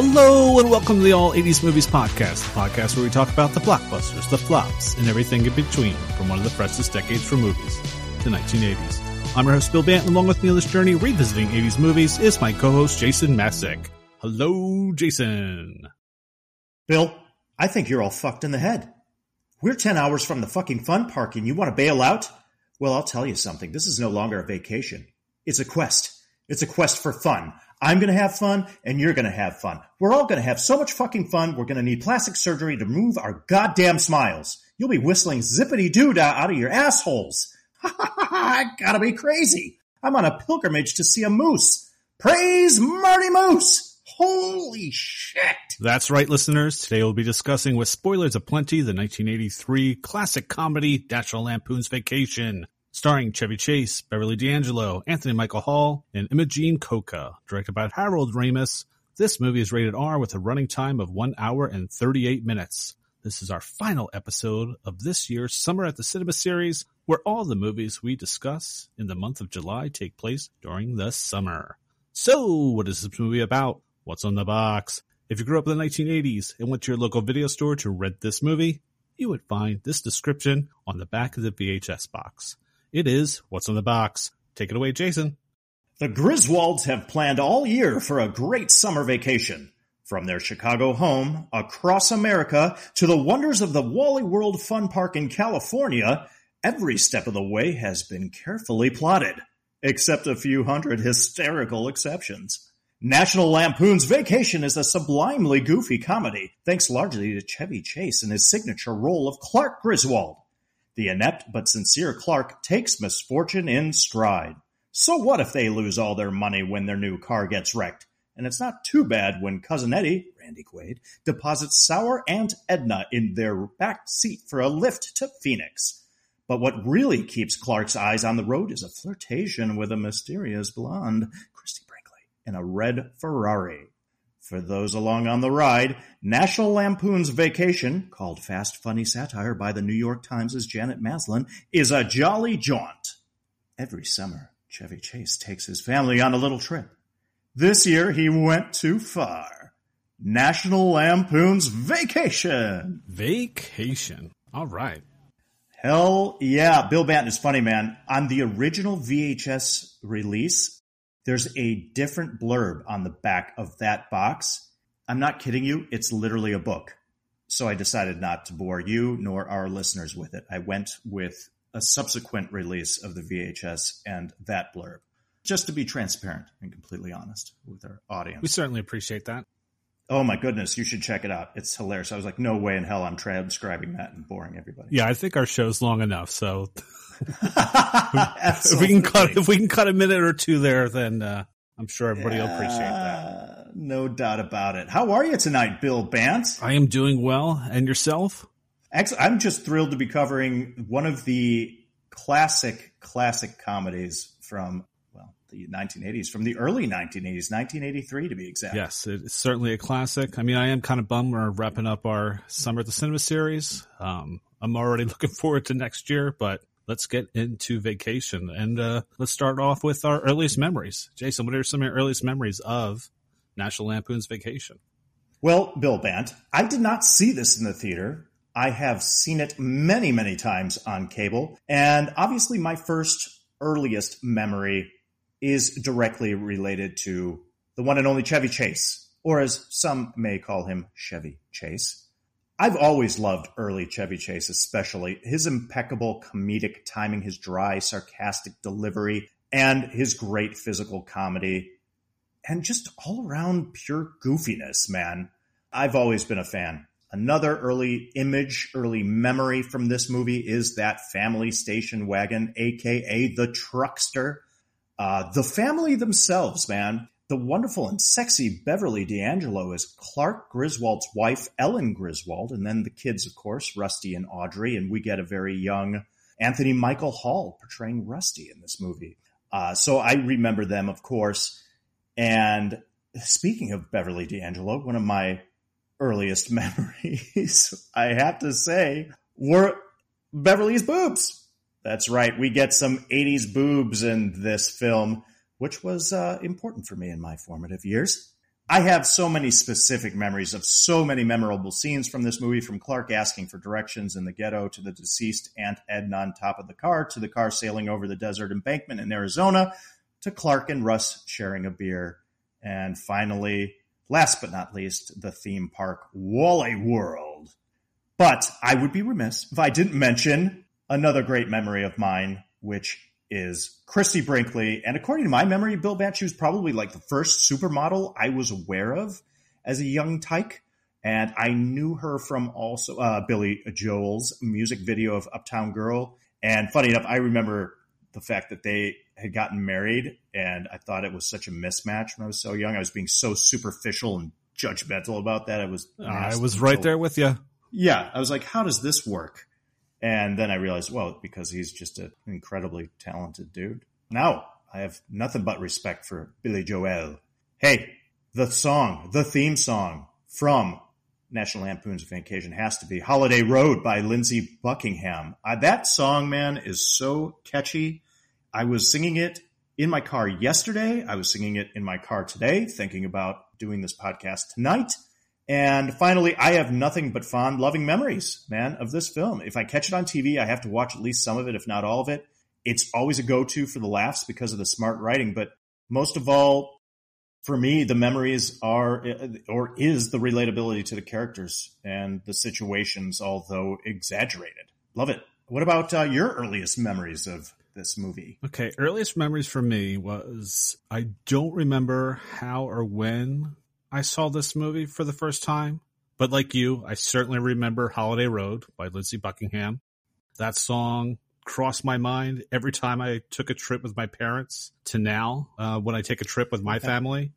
Hello and welcome to the All 80s Movies Podcast, the podcast where we talk about the blockbusters, the flops, and everything in between from one of the freshest decades for movies, the 1980s. I'm your host Bill Banton. Along with me on this journey revisiting 80s movies is my co-host Jason Masek. Hello, Jason. Bill, I think you're all fucked in the head. We're 10 hours from the fucking fun park and you want to bail out? Well, I'll tell you something. This is no longer a vacation. It's a quest. It's a quest for fun. I'm going to have fun and you're going to have fun. We're all going to have so much fucking fun. We're going to need plastic surgery to remove our goddamn smiles. You'll be whistling zippity doo dah out of your assholes. Ha ha ha gotta be crazy. I'm on a pilgrimage to see a moose. Praise Marty Moose! Holy shit! That's right, listeners. Today we'll be discussing with spoilers aplenty the 1983 classic comedy National Lampoon's Vacation, starring Chevy Chase, Beverly D'Angelo, Anthony Michael Hall, and Imogene Coca. Directed by Harold Ramis, this movie is rated R with a running time of 1 hour and 38 minutes. This is our final episode of this year's Summer at the Cinema series, where all the movies we discuss in the month of July take place during the summer. So, what is this movie about? What's on the box? If you grew up in the 1980s and went to your local video store to rent this movie, you would find this description on the back of the VHS box. It is What's on the Box. Take it away, Jason. The Griswolds have planned all year for a great summer vacation. From their Chicago home, across America, to the wonders of the Wally World Fun Park in California, every step of the way has been carefully plotted, except a few hundred hysterical exceptions. National Lampoon's Vacation is a sublimely goofy comedy, thanks largely to Chevy Chase and his signature role of Clark Griswold. The inept but sincere Clark takes misfortune in stride. So what if they lose all their money when their new car gets wrecked? And it's not too bad when Cousin Eddie, Randy Quaid, deposits sour Aunt Edna in their back seat for a lift to Phoenix. But what really keeps Clark's eyes on the road is a flirtation with a mysterious blonde, Christie Brinkley, in a red Ferrari. For those along on the ride, National Lampoon's Vacation, called Fast Funny Satire by the New York Times' Janet Maslin, is a jolly jaunt. Every summer, Chevy Chase takes his family on a little trip. This year he went too far. National Lampoon's Vacation. Vacation. All right. Hell yeah. Bill Banton is funny, man. On the original VHS release, there's a different blurb on the back of that box. I'm not kidding you. It's literally a book. So I decided not to bore you nor our listeners with it. I went with a subsequent release of the VHS and that blurb just to be transparent and completely honest with our audience. We certainly appreciate that. Oh my goodness, you should check it out. It's hilarious. I was like, no way in hell I'm transcribing that and boring everybody. Yeah, I think our show's long enough, so if we can cut if we can cut a minute or two there, then uh, I'm sure everybody yeah, will appreciate that. No doubt about it. How are you tonight, Bill Bant? I am doing well, and yourself? Excellent. I'm just thrilled to be covering one of the classic classic comedies from the 1980s, from the early 1980s, 1983 to be exact. Yes, it's certainly a classic. I mean, I am kind of bummed we're wrapping up our Summer at the Cinema series. Um, I'm already looking forward to next year, but let's get into vacation and uh, let's start off with our earliest memories. Jason, what are some of your earliest memories of National Lampoon's Vacation? Well, Bill Bant, I did not see this in the theater. I have seen it many, many times on cable. And obviously, my first earliest memory is directly related to the one and only Chevy Chase, or as some may call him, Chevy Chase. I've always loved early Chevy Chase, especially his impeccable comedic timing, his dry, sarcastic delivery, and his great physical comedy, and just all around pure goofiness, man. I've always been a fan. Another early image, early memory from this movie is that family station wagon, aka the truckster. Uh, the family themselves, man. The wonderful and sexy Beverly D'Angelo is Clark Griswold's wife, Ellen Griswold, and then the kids, of course, Rusty and Audrey, and we get a very young Anthony Michael Hall portraying Rusty in this movie. Uh, so I remember them, of course. And speaking of Beverly D'Angelo, one of my earliest memories, I have to say, were Beverly's boobs. That's right. We get some 80s boobs in this film, which was uh, important for me in my formative years. I have so many specific memories of so many memorable scenes from this movie, from Clark asking for directions in the ghetto to the deceased Aunt Edna on top of the car to the car sailing over the desert embankment in Arizona to Clark and Russ sharing a beer. And finally, last but not least, the theme park Wally World. But I would be remiss if I didn't mention another great memory of mine, which is Christie Brinkley. And according to my memory, Bill was probably like the first supermodel I was aware of as a young tyke. And I knew her from also uh, Billy Joel's music video of Uptown Girl. And funny enough, I remember the fact that they had gotten married, and I thought it was such a mismatch when I was so young. I was being so superficial and judgmental about that. I was I was right there with you. Yeah, I was like, how does this work? And then I realized, well, because he's just an incredibly talented dude. Now I have nothing but respect for Billy Joel. Hey, the song, the theme song from National Lampoon's Vacation has to be Holiday Road by Lindsey Buckingham. Uh, that song, man, is so catchy. I was singing it in my car yesterday. I was singing it in my car today, thinking about doing this podcast tonight. And finally, I have nothing but fond, loving memories, man, of this film. If I catch it on TV, I have to watch at least some of it, if not all of it. It's always a go to for the laughs because of the smart writing. But most of all, for me, the memories are, or is the relatability to the characters and the situations, although exaggerated. Love it. What about uh, your earliest memories of this movie? Okay, earliest memories for me was I don't remember how or when I saw this movie for the first time, but like you, I certainly remember Holiday Road by Lindsey Buckingham. That song crossed my mind every time I took a trip with my parents to now, uh, when I take a trip with my family.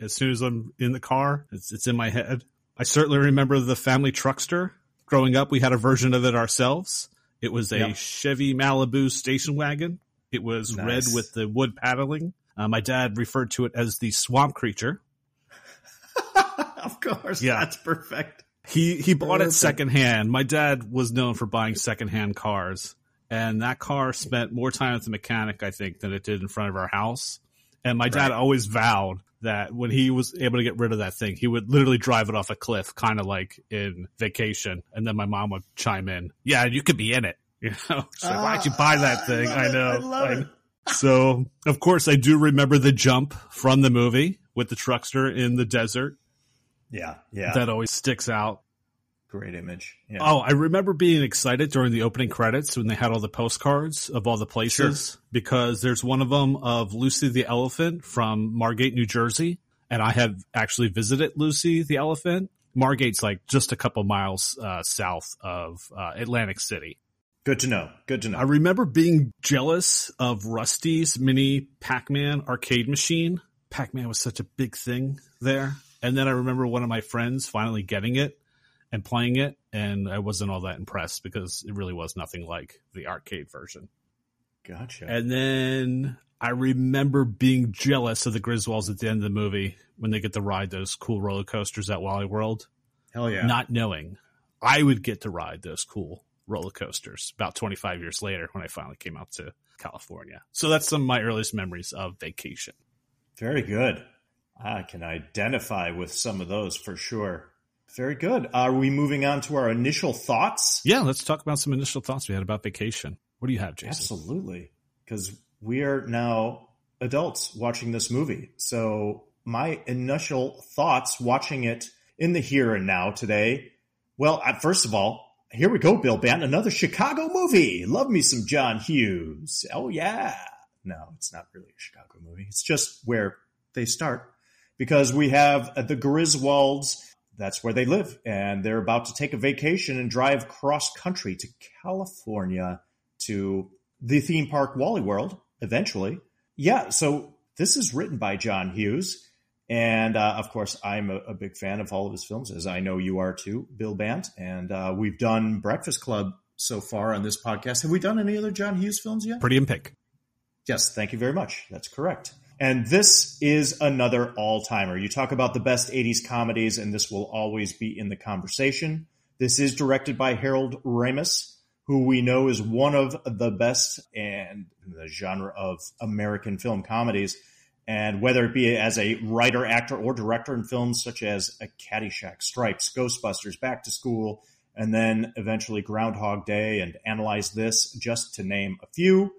As soon as I'm in the car, it's, it's in my head. I certainly remember the family truckster. Growing up, we had a version of it ourselves. It was a yep. Chevy Malibu station wagon. It was nice. red with the wood paddling. Uh, my dad referred to it as the swamp creature of course. Yeah. That's perfect. He he bought perfect. it secondhand. My dad was known for buying secondhand cars. And that car spent more time at the mechanic, I think, than it did in front of our house. And my dad right. always vowed that when he was able to get rid of that thing, he would literally drive it off a cliff, kind of like in vacation. And then my mom would chime in, "Yeah, you could be in it." You know, like, uh, why'd you buy that thing? I, I know. I love I, it. So, of course, I do remember the jump from the movie with the truckster in the desert. Yeah, yeah. That always sticks out. Great image. Yeah. Oh, I remember being excited during the opening credits when they had all the postcards of all the places sure. because there's one of them of Lucy the elephant from Margate, New Jersey. And I have actually visited Lucy the elephant. Margate's like just a couple miles uh, south of uh, Atlantic City. Good to know. Good to know. I remember being jealous of Rusty's mini Pac-Man arcade machine. Pac-Man was such a big thing there. And then I remember one of my friends finally getting it and playing it, and I wasn't all that impressed because it really was nothing like the arcade version. Gotcha. And then I remember being jealous of the Griswolds at the end of the movie when they get to ride those cool roller coasters at Wally World. Hell yeah. Not knowing I would get to ride those cool roller coasters about 25 years later when I finally came out to California. So that's some of my earliest memories of vacation. Very good. I can identify with some of those for sure. Very good. Are we moving on to our initial thoughts? Yeah, let's talk about some initial thoughts we had about vacation. What do you have, Jason? Absolutely. Because we are now adults watching this movie. So my initial thoughts watching it in the here and now today. Well, first of all, here we go, Bill Bant, another Chicago movie. Love me some John Hughes. Oh yeah. No, it's not really a Chicago movie. It's just where they start because we have the Griswolds. That's where they live, and they're about to take a vacation and drive cross country to California to the theme park Wally World eventually. Yeah, so this is written by John Hughes. And uh, of course, I'm a, a, big fan of all of his films, as I know you are too, Bill Bant. And uh, we've done Breakfast Club so far on this podcast. Have we done any other John Hughes films yet? Pretty in Pink. Yes, thank you very much. That's correct. And this is another all timer. You talk about the best 80s comedies, and this will always be in the conversation. This is directed by Harold Ramis, who we know is one of the best and the genre of American film comedies. And whether it be as a writer, actor, or director in films such as A Caddyshack, Stripes, Ghostbusters, Back to School, and then eventually Groundhog Day and Analyze This, just to name a few.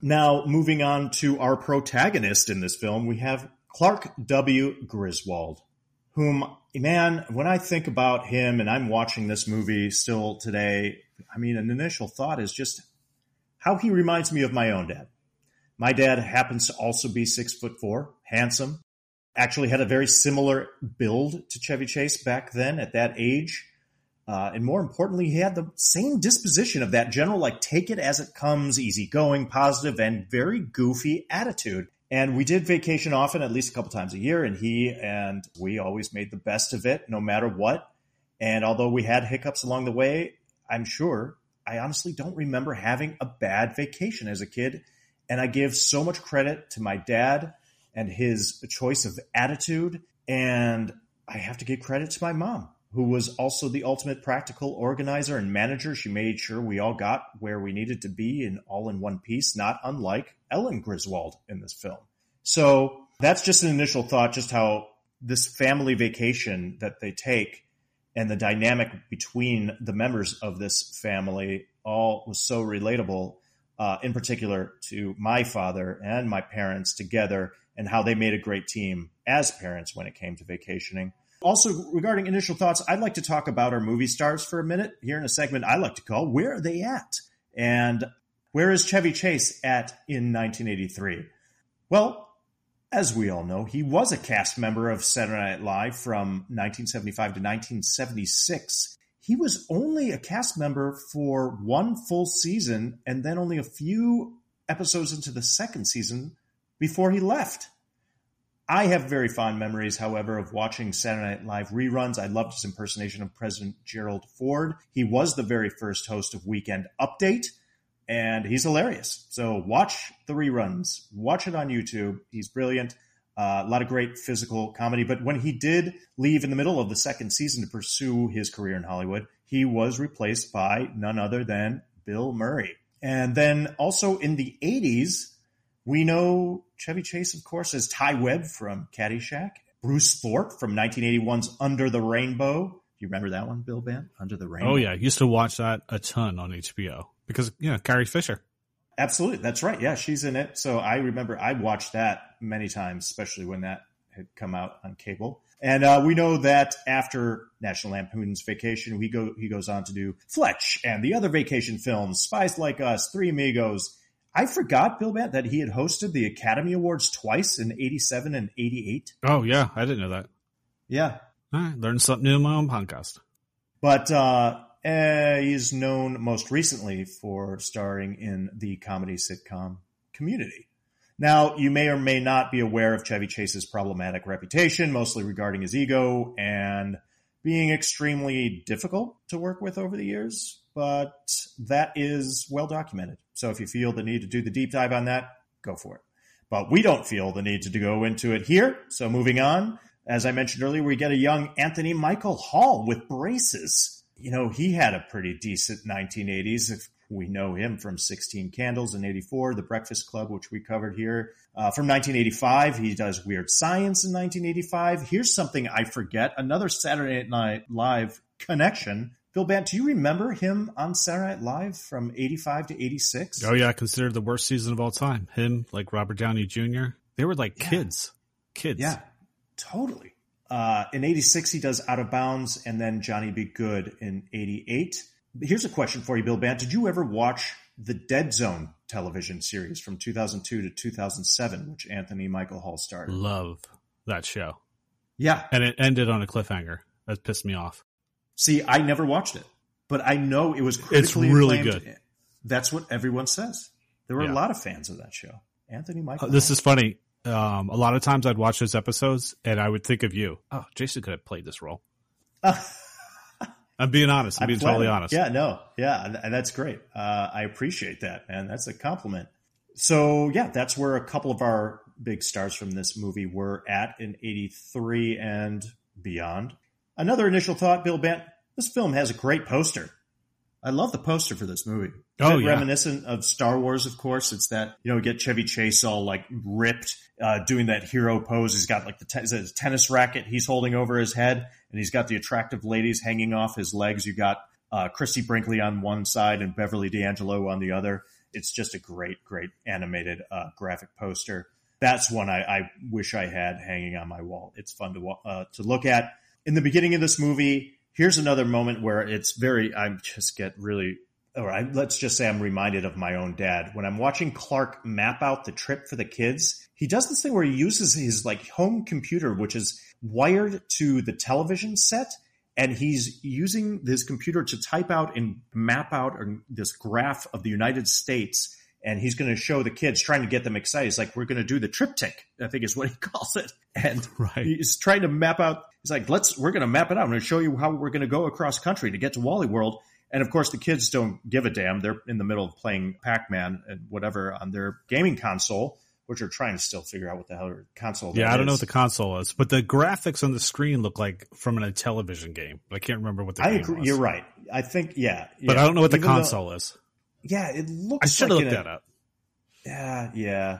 Now, moving on to our protagonist in this film, we have Clark W. Griswold, whom, man, when I think about him and I'm watching this movie still today, I mean, an initial thought is just how he reminds me of my own dad. My dad happens to also be six foot four, handsome, actually had a very similar build to Chevy Chase back then at that age. Uh, and more importantly, he had the same disposition of that general, like take it as it comes, easygoing, positive, and very goofy attitude. And we did vacation often, at least a couple times a year, and he and we always made the best of it, no matter what. And although we had hiccups along the way, I'm sure I honestly don't remember having a bad vacation as a kid. And I give so much credit to my dad and his choice of attitude. And I have to give credit to my mom who was also the ultimate practical organizer and manager. She made sure we all got where we needed to be in all in one piece, not unlike Ellen Griswold in this film. So that's just an initial thought, just how this family vacation that they take and the dynamic between the members of this family all was so relatable, uh, in particular to my father and my parents together and how they made a great team as parents when it came to vacationing. Also, regarding initial thoughts, I'd like to talk about our movie stars for a minute here in a segment I like to call Where Are They At? And where is Chevy Chase at in 1983? Well, as we all know, he was a cast member of Saturday Night Live from 1975 to 1976. He was only a cast member for one full season and then only a few episodes into the second season before he left. I have very fond memories, however, of watching Saturday Night Live reruns. I loved his impersonation of President Gerald Ford. He was the very first host of Weekend Update, and he's hilarious. So watch the reruns, watch it on YouTube. He's brilliant. Uh, a lot of great physical comedy. But when he did leave in the middle of the second season to pursue his career in Hollywood, he was replaced by none other than Bill Murray. And then also in the 80s, we know Chevy Chase, of course, as Ty Webb from Caddyshack, Bruce Thorpe from 1981's Under the Rainbow. Do you remember that one, Bill Band? Under the Rainbow. Oh yeah, I used to watch that a ton on HBO because you know Carrie Fisher. Absolutely, that's right. Yeah, she's in it. So I remember I watched that many times, especially when that had come out on cable. And uh, we know that after National Lampoon's Vacation, we go he goes on to do Fletch and the other vacation films, Spies Like Us, Three Amigos, I forgot, Bill Matt, that he had hosted the Academy Awards twice in 87 and 88. Oh, yeah. I didn't know that. Yeah. Right. Learned something new in my own podcast. But uh, uh, he's known most recently for starring in the comedy sitcom Community. Now, you may or may not be aware of Chevy Chase's problematic reputation, mostly regarding his ego and being extremely difficult to work with over the years, but that is well documented. So if you feel the need to do the deep dive on that, go for it. But we don't feel the need to go into it here. So moving on, as I mentioned earlier, we get a young Anthony Michael Hall with braces. You know, he had a pretty decent 1980s. If we know him from 16 Candles in 84, The Breakfast Club, which we covered here. Uh, from 1985, he does Weird Science in 1985. Here's something I forget another Saturday Night Live connection. Bill Bant, do you remember him on Saturday Night Live from 85 to 86? Oh, yeah, considered the worst season of all time. Him, like Robert Downey Jr., they were like yeah. kids. Kids. Yeah, totally. Uh, in 86, he does Out of Bounds and then Johnny Be Good in 88. Here's a question for you, Bill Bant. Did you ever watch the Dead Zone television series from 2002 to 2007, which Anthony Michael Hall starred? Love that show. Yeah. And it ended on a cliffhanger. That pissed me off. See, I never watched it, but I know it was critically it's really acclaimed. good. That's what everyone says. There were yeah. a lot of fans of that show. Anthony Michael. Uh, this is funny. Um, a lot of times I'd watch those episodes and I would think of you. Oh, Jason could have played this role. I'm being honest. I'm, being totally honest. Yeah, no, yeah, and that's great. Uh, I appreciate that, man. that's a compliment. So yeah, that's where a couple of our big stars from this movie were at in '83 and beyond. Another initial thought, Bill Bent, this film has a great poster. I love the poster for this movie. Oh, yeah. Reminiscent of Star Wars, of course. It's that, you know, get Chevy Chase all like ripped, uh, doing that hero pose. He's got like the te- tennis racket he's holding over his head and he's got the attractive ladies hanging off his legs. You got, uh, Christie Brinkley on one side and Beverly D'Angelo on the other. It's just a great, great animated, uh, graphic poster. That's one I, I, wish I had hanging on my wall. It's fun to, uh, to look at. In the beginning of this movie, here's another moment where it's very i just get really or I, let's just say i'm reminded of my own dad. When i'm watching clark map out the trip for the kids he does this thing where he uses his like home computer which is wired to the television set and he's using this computer to type out and map out this graph of the united states and he's going to show the kids trying to get them excited. He's like, we're going to do the triptych, I think is what he calls it. And right. he's trying to map out, he's like, let's, we're going to map it out. I'm going to show you how we're going to go across country to get to Wally World. And of course, the kids don't give a damn. They're in the middle of playing Pac Man and whatever on their gaming console, which are trying to still figure out what the hell console. Is. Yeah, I don't is. know what the console is, but the graphics on the screen look like from a television game. I can't remember what the I game agree. was. You're right. I think yeah, yeah. but I don't know what the Even console though, is. Yeah, it looks. I should like have looked in a- that up. Yeah, yeah.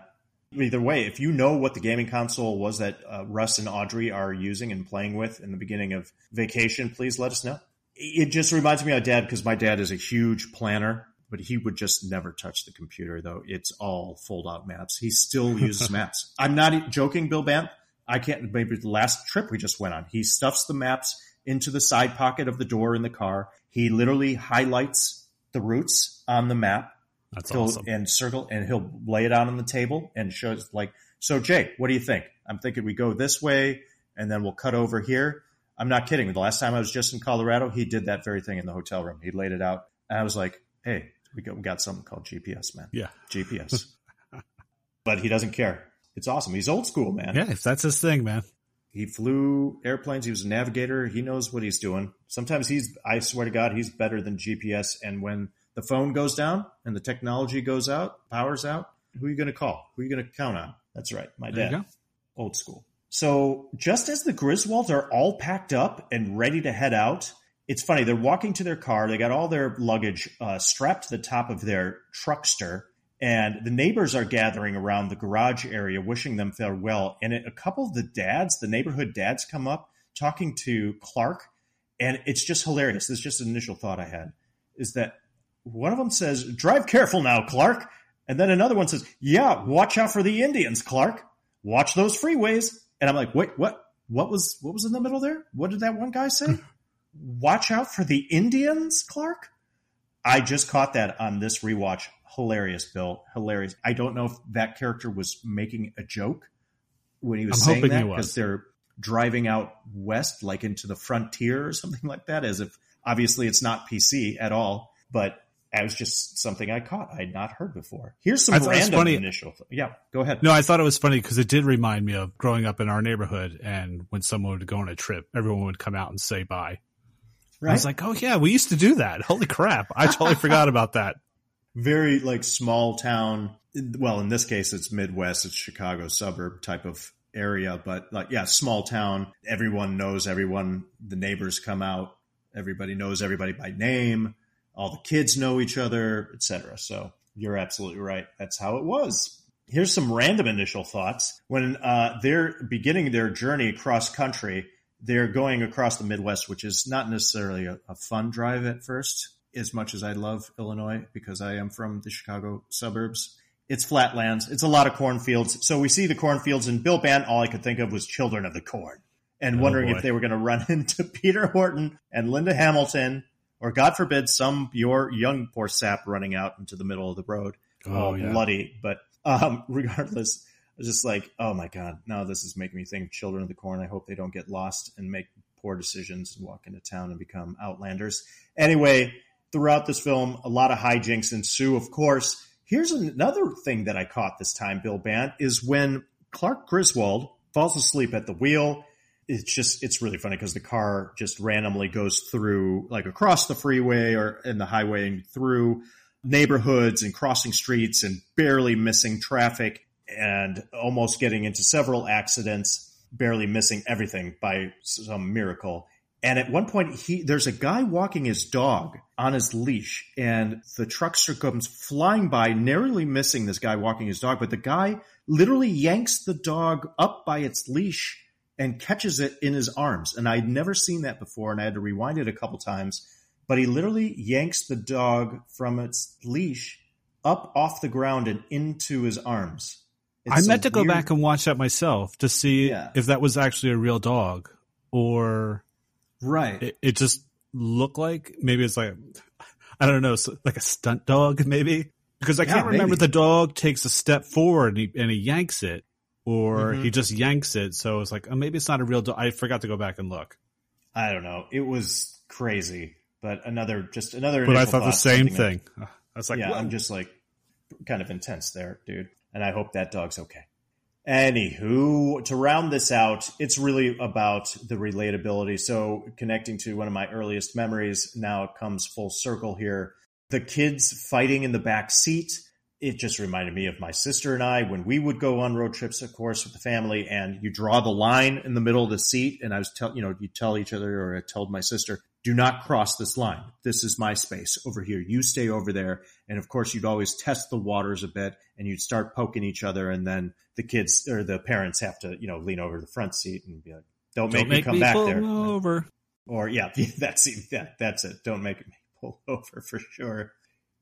Either way, if you know what the gaming console was that uh, Russ and Audrey are using and playing with in the beginning of vacation, please let us know. It just reminds me of dad because my dad is a huge planner, but he would just never touch the computer though. It's all fold out maps. He still uses maps. I'm not joking, Bill Bant. I can't, maybe the last trip we just went on, he stuffs the maps into the side pocket of the door in the car. He literally highlights the routes on the map. That's he'll awesome. and circle and he'll lay it out on the table and shows like so jake what do you think? I'm thinking we go this way and then we'll cut over here. I'm not kidding. The last time i was just in colorado he did that very thing in the hotel room. He laid it out and i was like hey we got, we got something called gps man. Yeah. gps but he doesn't care. It's awesome. He's old school man. Yeah, if that's his thing, man. He flew airplanes. He was a navigator. He knows what he's doing. Sometimes he's i swear to god he's better than gps and when the phone goes down and the technology goes out powers out who are you going to call? Who are you going to count on? That's right my There dad. old school. So just as the griswolds are all packed up and ready to head out it's funny they're walking to their car. They got all their luggage uh, strapped to the top of their truckster and the neighbors are gathering around the garage area wishing them farewell. And a couple of the dads the neighborhood dads come up talking to clark. And it's just hilarious. This is just an initial thought i had is that one of them says drive careful now clark. And then another one says yeah watch out for the indians clark. Watch those freeways. And i'm like wait what? What was what was in the middle there? What did that one guy say? Watch out for the indians clark? I just caught that on this rewatch hilarious bill hilarious i don't know if that character was making a joke when he was I'm saying that because they're driving out west like into the frontier or something like that as if obviously it's not pc at all but it was just something i caught i had not heard before here's some I thought it was random funny. initial th- yeah go ahead No, I thought it was funny because it did remind me of growing up in our neighborhood, and when someone would go on a trip, everyone would come out and say bye. I was like, "Oh yeah, we used to do that." Holy crap! I totally forgot about that. Very like small town. Well in this case it's midwest it's chicago suburb type of area but like yeah small town. Everyone knows everyone. The neighbors come out. Everybody knows everybody by name. All the kids know each other etc so you're absolutely right. That's how it was. Here's some random initial thoughts. When uh, they're beginning their journey across country they're going across the midwest which is not necessarily a, a fun drive at first as much as I love Illinois because I am from the Chicago suburbs. It's flatlands. It's a lot of cornfields. So we see the cornfields and Bill Bant. All I could think of was Children of the Corn and Oh, wondering boy. if they were going to run into Peter Horton and Linda Hamilton or God forbid some your young poor sap running out into the middle of the road. all yeah. bloody. But um, regardless, I was just like, oh my God, now this is making me think Children of the Corn. I hope they don't get lost and make poor decisions and walk into town and become outlanders. Anyway, throughout this film, a lot of hijinks ensue, of course. Here's another thing that I caught this time, Bill Bant, is when Clark Griswold falls asleep at the wheel. It's just, it's really funny because the car just randomly goes through, like across the freeway or in the highway and through neighborhoods and crossing streets and barely missing traffic and almost getting into several accidents, barely missing everything by some miracle. And at one point, he there's a guy walking his dog on his leash, and the truckster comes flying by, narrowly missing this guy walking his dog. But the guy literally yanks the dog up by its leash and catches it in his arms. And I'd never seen that before, and I had to rewind it a couple times. But he literally yanks the dog from its leash up off the ground and into his arms. It's I meant to weird... go back and watch that myself to see yeah. if that was actually a real dog or right. It, it, just looked like maybe it's like I don't know, like a stunt dog maybe because I yeah, can't remember the dog takes a step forward and he and he yanks it or mm-hmm. he just yanks it. So it's like oh, maybe it's not a real dog. I forgot to go back and look. I don't know. It was crazy, but another just another. But I thought the same thing. I was like, yeah, Whoa. I'm just like kind of intense there, dude and I hope that dog's okay. Anywho, to round this out, it's really about the relatability. So, connecting to one of my earliest memories, now it comes full circle here. The kids fighting in the back seat. It just reminded me of my sister and I when we would go on road trips, of course, with the family, and you draw the line in the middle of the seat. And I was tell, you know, you tell each other, or I told my sister, do not cross this line. This is my space over here. You stay over there. And of course, you'd always test the waters a bit and you'd start poking each other. And then the kids or the parents have to, you know, lean over the front seat and be like, don't, don't make, me come me back there. Over. Or yeah, that's, that, that's it. Don't make me pull over for sure.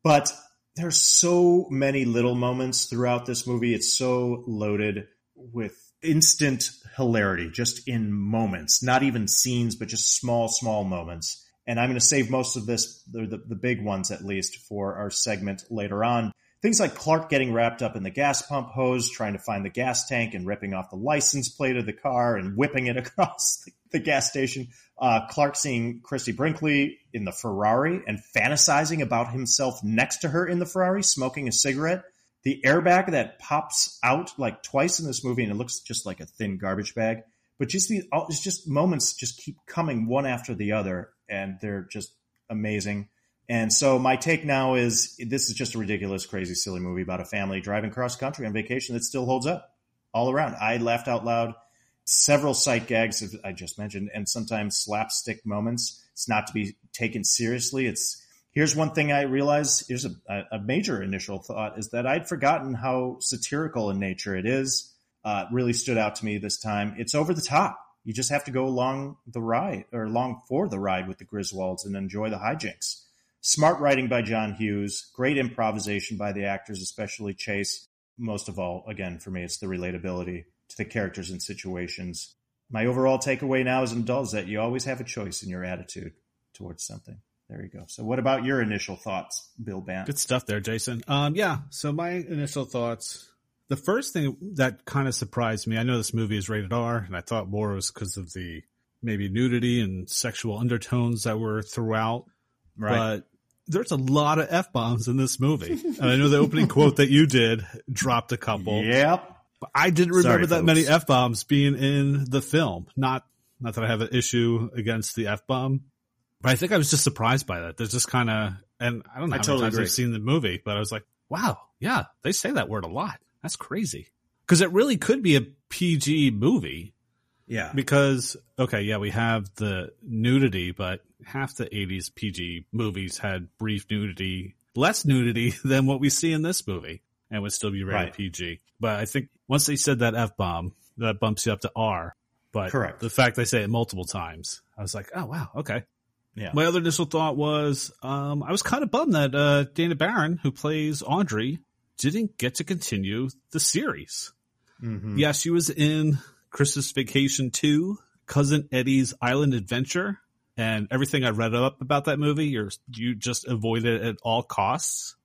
But there's so many little moments throughout this movie. It's so loaded with instant hilarity just in moments, not even scenes, but just small, small moments. And I'm going to save most of this, the, the, the big ones at least, for our segment later on. Things like Clark getting wrapped up in the gas pump hose, trying to find the gas tank and ripping off the license plate of the car and whipping it across the gas station. Uh, Clark seeing Christie Brinkley in the Ferrari and fantasizing about himself next to her in the Ferrari, smoking a cigarette the airbag that pops out like twice in this movie and it looks just like a thin garbage bag but just the it's just moments just keep coming one after the other and they're just amazing and so my take now is this is just a ridiculous crazy silly movie about a family driving cross country on vacation that still holds up all around i laughed out loud several sight gags i just mentioned and sometimes slapstick moments it's not to be taken seriously it's Here's one thing I realized. Here's a, a, major initial thought is that I'd forgotten how satirical in nature it is. Uh, really stood out to me this time. It's over the top. You just have to go along the ride or along for the ride with the Griswolds and enjoy the hijinks. Smart writing by John Hughes, great improvisation by the actors, especially Chase. Most of all, again, for me, it's the relatability to the characters and situations. My overall takeaway now as an adult is that you always have a choice in your attitude towards something. There you go. So, what about your initial thoughts, Bill Bant? Good stuff there, Jason. Um, yeah. So, my initial thoughts. The first thing that kind of surprised me, I know this movie is rated R, and I thought more was because of the maybe nudity and sexual undertones that were throughout. Right. But there's a lot of f bombs in this movie, and I know the opening quote that you did dropped a couple. Yep. But I didn't remember Sorry, that folks. many f bombs being in the film. Not not that I have an issue against the f bomb, but I think I was just surprised by that. There's just kind of, and I don't know how I totally many times agree. I've seen the movie, but I was like, wow, yeah, they say that word a lot. That's crazy. Because it really could be a PG movie. Yeah. Because, okay, yeah, we have the nudity, but half the 80s PG movies had brief nudity, less nudity than what we see in this movie, and would still be rated right. PG. But I think once they said that F bomb, that bumps you up to R. But Correct. the fact they say it multiple times, I was like, oh, wow, okay. Yeah. My other initial thought was um, I was kind of bummed that uh, Dana Barron, who plays Audrey, didn't get to continue the series. Mm-hmm. Yeah, she was in Christmas Vacation 2, Cousin Eddie's Island Adventure, and everything I read up about that movie, you you just avoid it at all costs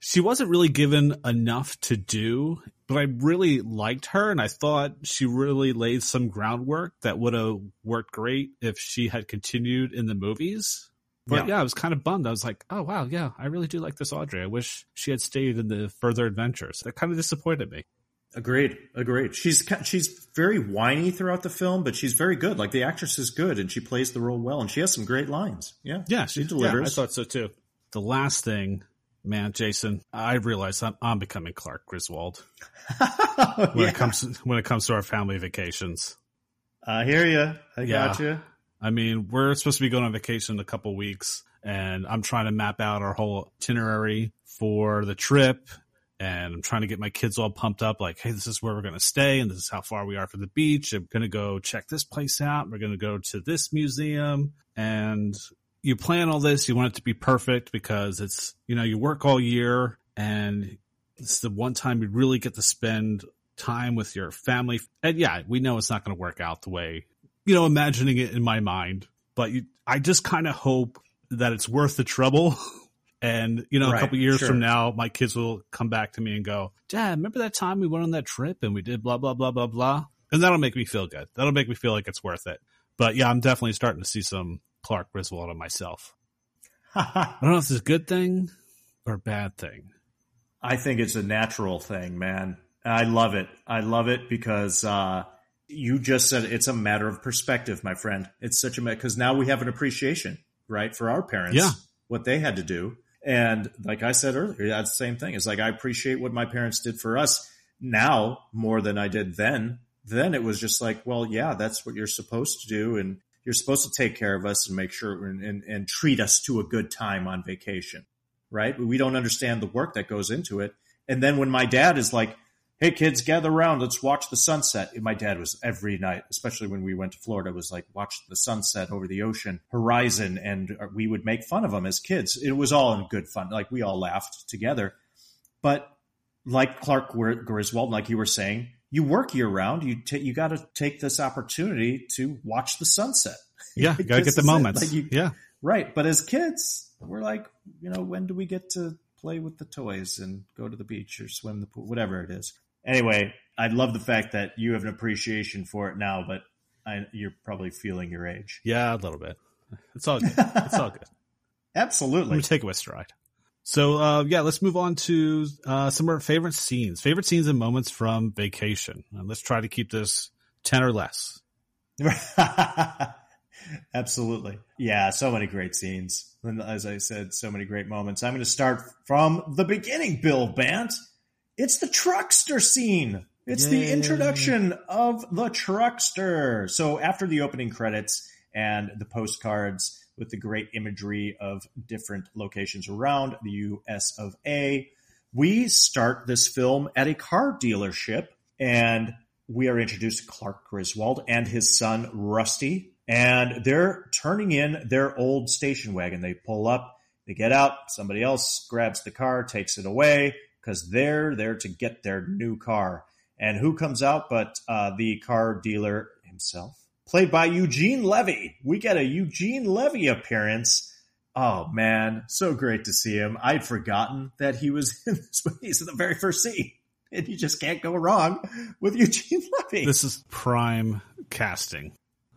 she wasn't really given enough to do, but I really liked her and I thought she really laid some groundwork that would have worked great if she had continued in the movies. But yeah. yeah, I was kind of bummed. I was like, oh wow, yeah, I really do like this Audrey. I wish she had stayed in the further adventures. That kind of disappointed me. Agreed. Agreed. She's she's very whiny throughout the film, but she's very good. Like the actress is good, and she plays the role well, and she has some great lines. Yeah, yeah, she, she delivers. Yeah, I thought so too. The last thing man, Jason, I realize I'm, I'm becoming Clark Griswold when yeah. it comes to, when it comes to our family vacations. I hear you. I yeah. got you. I mean, we're supposed to be going on vacation in a couple weeks, and I'm trying to map out our whole itinerary for the trip. And I'm trying to get my kids all pumped up, like, hey, this is where we're going to stay, and this is how far we are from the beach. I'm going to go check this place out. We're going to go to this museum. And you plan all this, you want it to be perfect because it's, you know, you work all year and it's the one time you really get to spend time with your family. And yeah, we know it's not going to work out the way, you know, imagining it in my mind, but you, I just kind of hope that it's worth the trouble. And, you know, Right, a couple years sure. from now, my kids will come back to me and go, Dad, remember that time we went on that trip and we did blah, blah, blah, blah, blah. And that'll make me feel good. That'll make me feel like it's worth it. But yeah, I'm definitely starting to see some Clark Griswold on myself. I don't know if it's a good thing or a bad thing. I think it's a natural thing, man. I love it. I love it because uh, you just said it's a matter of perspective, my friend. It's such a because now we have an appreciation, right, for our parents, Yeah. what they had to do, and like I said earlier, that's the same thing. It's like I appreciate what my parents did for us now more than I did then. Then it was just like, well, yeah, that's what you're supposed to do, and you're supposed to take care of us and make sure and, and, and treat us to a good time on vacation right? We don't understand the work that goes into it. And then when my dad is like, "Hey kids, gather around, let's watch the sunset." My dad was every night, especially when we went to Florida, was like watch the sunset over the ocean horizon, and uh, we would make fun of him as kids. It was all in good fun, like we all laughed together. But like Clark Griswold, like you were saying, you work year round. You ta you got to take this opportunity to watch the sunset. Yeah, you gotta get the moments. Like you- yeah. Right. But as kids, we're like, you know, when do we get to play with the toys and go to the beach or swim the pool, whatever it is? Anyway, I love the fact that you have an appreciation for it now, but I, you're probably feeling your age. Yeah, a little bit. It's all good. It's all good. Let Absolutely. me take it with stride. So, uh, yeah, let's move on to uh, some of our favorite scenes, favorite scenes and moments from vacation. And let's try to keep this 10 or less. Absolutely. Yeah, so many great scenes. And as I said, so many great moments. I'm going to start from the beginning, Bill Bant. It's the truckster scene. It's the introduction of the truckster. So after the opening credits and the postcards with the great imagery of different locations around the US of A, we start this film at a car dealership and we are introduced to Clark Griswold and his son Rusty, and they're turning in their old station wagon. They pull up, they get out, somebody else grabs the car, takes it away because they're there to get their new car. And who comes out but uh, the car dealer himself, played by Eugene Levy. We get a Eugene Levy appearance. Oh man, so great to see him. I'd forgotten that he was in this movie. He's in the very first scene. And you just can't go wrong with Eugene Levy. This is prime casting.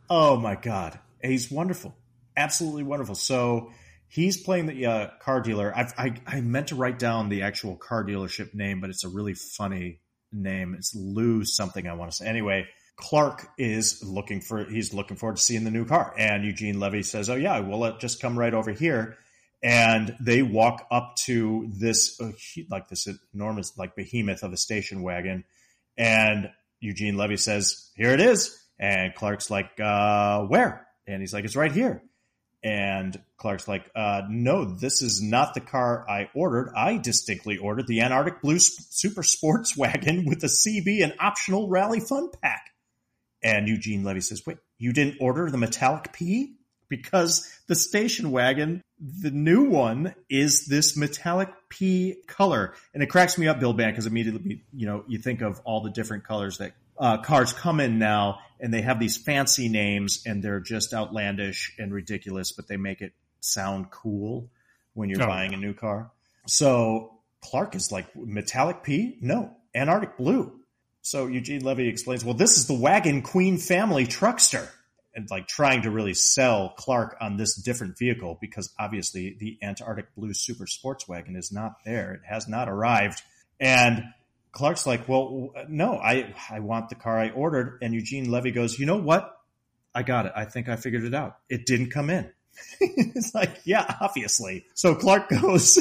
Oh my god, he's wonderful, absolutely wonderful. So he's playing the uh, car dealer. I've, I I meant to write down the actual car dealership name, but it's a really funny name. It's Lou something. I want to say anyway. Clark is looking for. He's looking forward to seeing the new car, and Eugene Levy says, "Oh yeah, well, just come right over here." And they walk up to this uh, like this enormous like behemoth of a station wagon, and Eugene Levy says, "Here it is." And Clark's like, uh, "Where?" And he's like, "It's right here." And Clark's like, uh, "No, this is not the car I ordered. I distinctly ordered the Antarctic Blue Super Sports Wagon with the CB and optional Rally Fun Pack." And Eugene Levy says, "Wait, you didn't order the metallic pea?" Because the station wagon, the new one, is this metallic pea color, and it cracks me up, Bill Band, because immediately, you know, you think of all the different colors that uh, cars come in now, and they have these fancy names, and they're just outlandish and ridiculous, but they make it sound cool when you're Oh, buying yeah. a new car. So Clark is like metallic pea, no, Antarctic blue. So Eugene Levy explains, well, this is the Wagon Queen family truckster. And like trying to really sell Clark on this different vehicle because obviously the Antarctic Blue Super Sports Wagon is not there. It has not arrived. And Clark's like, well, no, I, I want the car I ordered. And Eugene Levy goes, you know what? I got it. I think I figured it out. It didn't come in. it's like, yeah, obviously. So Clark goes,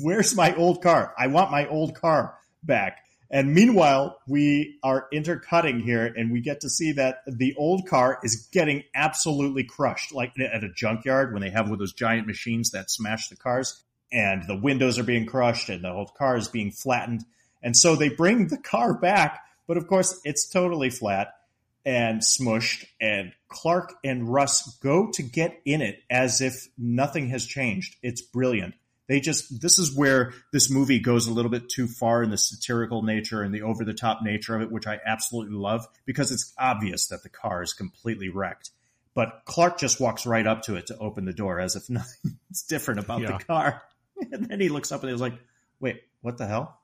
where's my old car? I want my old car back. And meanwhile, we are intercutting here and we get to see that the old car is getting absolutely crushed, like at a junkyard when they have one of those giant machines that smash the cars and the windows are being crushed and the whole car is being flattened. And so they bring the car back, but of course it's totally flat and smushed and Clark and Russ go to get in it as if nothing has changed. It's brilliant. They just, this is where this movie goes a little bit too far in the satirical nature and the over the top nature of it, which I absolutely love because it's obvious that the car is completely wrecked. But Clark just walks right up to it to open the door as if nothing's different about yeah. the car. And then he looks up and he's like, wait, what the hell?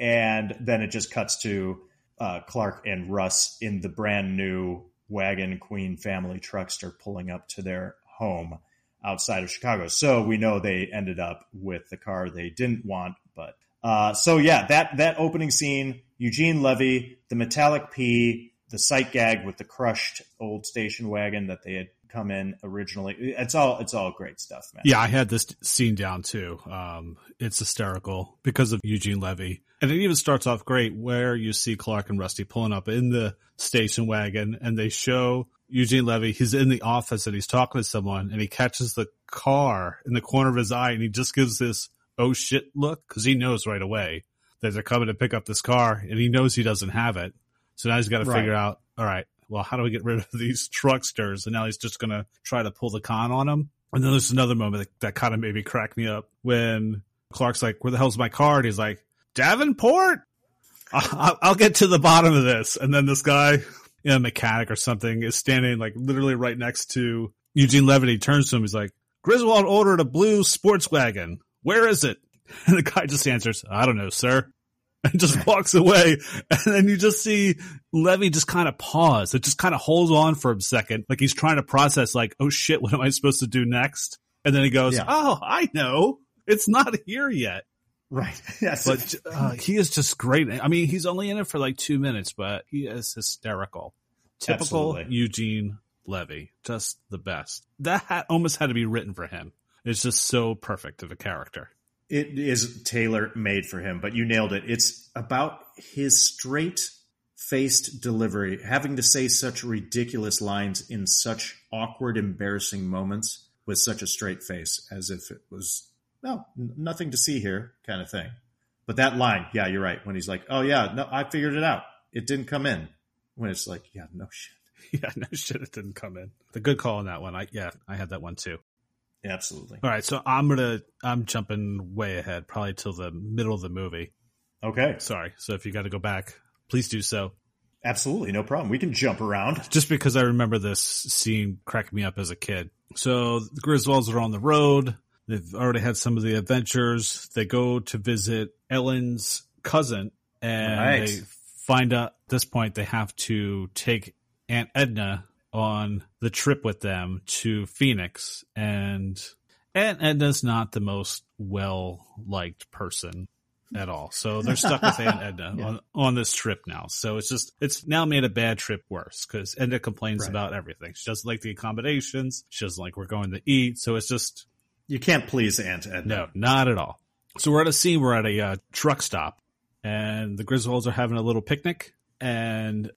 And then it just cuts to uh, Clark and Russ in the brand new wagon Queen family truckster pulling up to their home outside of Chicago. So we know they ended up with the car they didn't want. But uh, so yeah, that that opening scene, Eugene Levy, the metallic pea, the sight gag with the crushed old station wagon that they had come in originally. It's all it's all great stuff, man. Yeah, I had this scene down too. Um, it's hysterical because of Eugene Levy. And it even starts off great where you see Clark and Rusty pulling up in the station wagon and they show Eugene Levy, he's in the office and he's talking to someone and he catches the car in the corner of his eye and he just gives this oh shit look because he knows right away that they're coming to pick up this car and he knows he doesn't have it. So now he's got to right. figure out, all right, well, how do we get rid of these trucksters? And now he's just going to try to pull the con on them. And then there's another moment that, that kind of maybe cracked me up when Clark's like, where the hell's my car? And he's like, Davenport? I'll, I'll get to the bottom of this. And then this guy you know, mechanic or something is standing like literally right next to Eugene Levy. He turns to him. He's like, Griswold ordered a blue sports wagon. Where is it? And the guy just answers, I don't know, sir. And just walks away. And then you just see Levy just kind of pause. It just kind of holds on for a second. Like he's trying to process like, oh shit, what am I supposed to do next? And then he goes, yeah. oh, I know. It's not here yet. Right. Yes. But uh, he is just great. I mean, he's only in it for like two minutes, but he is hysterical. Typical Absolutely. Eugene Levy. Just the best. That hat almost had to be written for him. It's just so perfect of a character. It is tailor made for him, but you nailed it. It's about his straight faced delivery, having to say such ridiculous lines in such awkward, embarrassing moments with such a straight face as if it was no, nothing to see here, kind of thing. But that line, yeah, you're right. When he's like, oh yeah, no, I figured it out. It didn't come in. When it's like, yeah, no shit. Yeah, no shit, it didn't come in. The good call on that one. I yeah, I had that one too. Absolutely. All right, so I'm gonna I'm jumping way ahead, probably till the middle of the movie. Okay. Sorry. So if you got to go back, please do so. Absolutely, no problem. We can jump around. Just because I remember this scene cracking me up as a kid. So the Griswolds are on the road. They've already had some of the adventures. They go to visit Ellen's cousin and right. they find out at this point they have to take Aunt Edna on the trip with them to Phoenix. And Aunt Edna's not the most well liked person at all. So they're stuck with Aunt Edna yeah. on, on this trip now. So it's just, it's now made a bad trip worse because Edna complains right. about everything. She doesn't like the accommodations. She doesn't like we're going to eat. So it's just, you can't please Aunt Edna. No, not at all. So we're at a scene. We're at a uh, truck stop, and the Griswolds are having a little picnic. And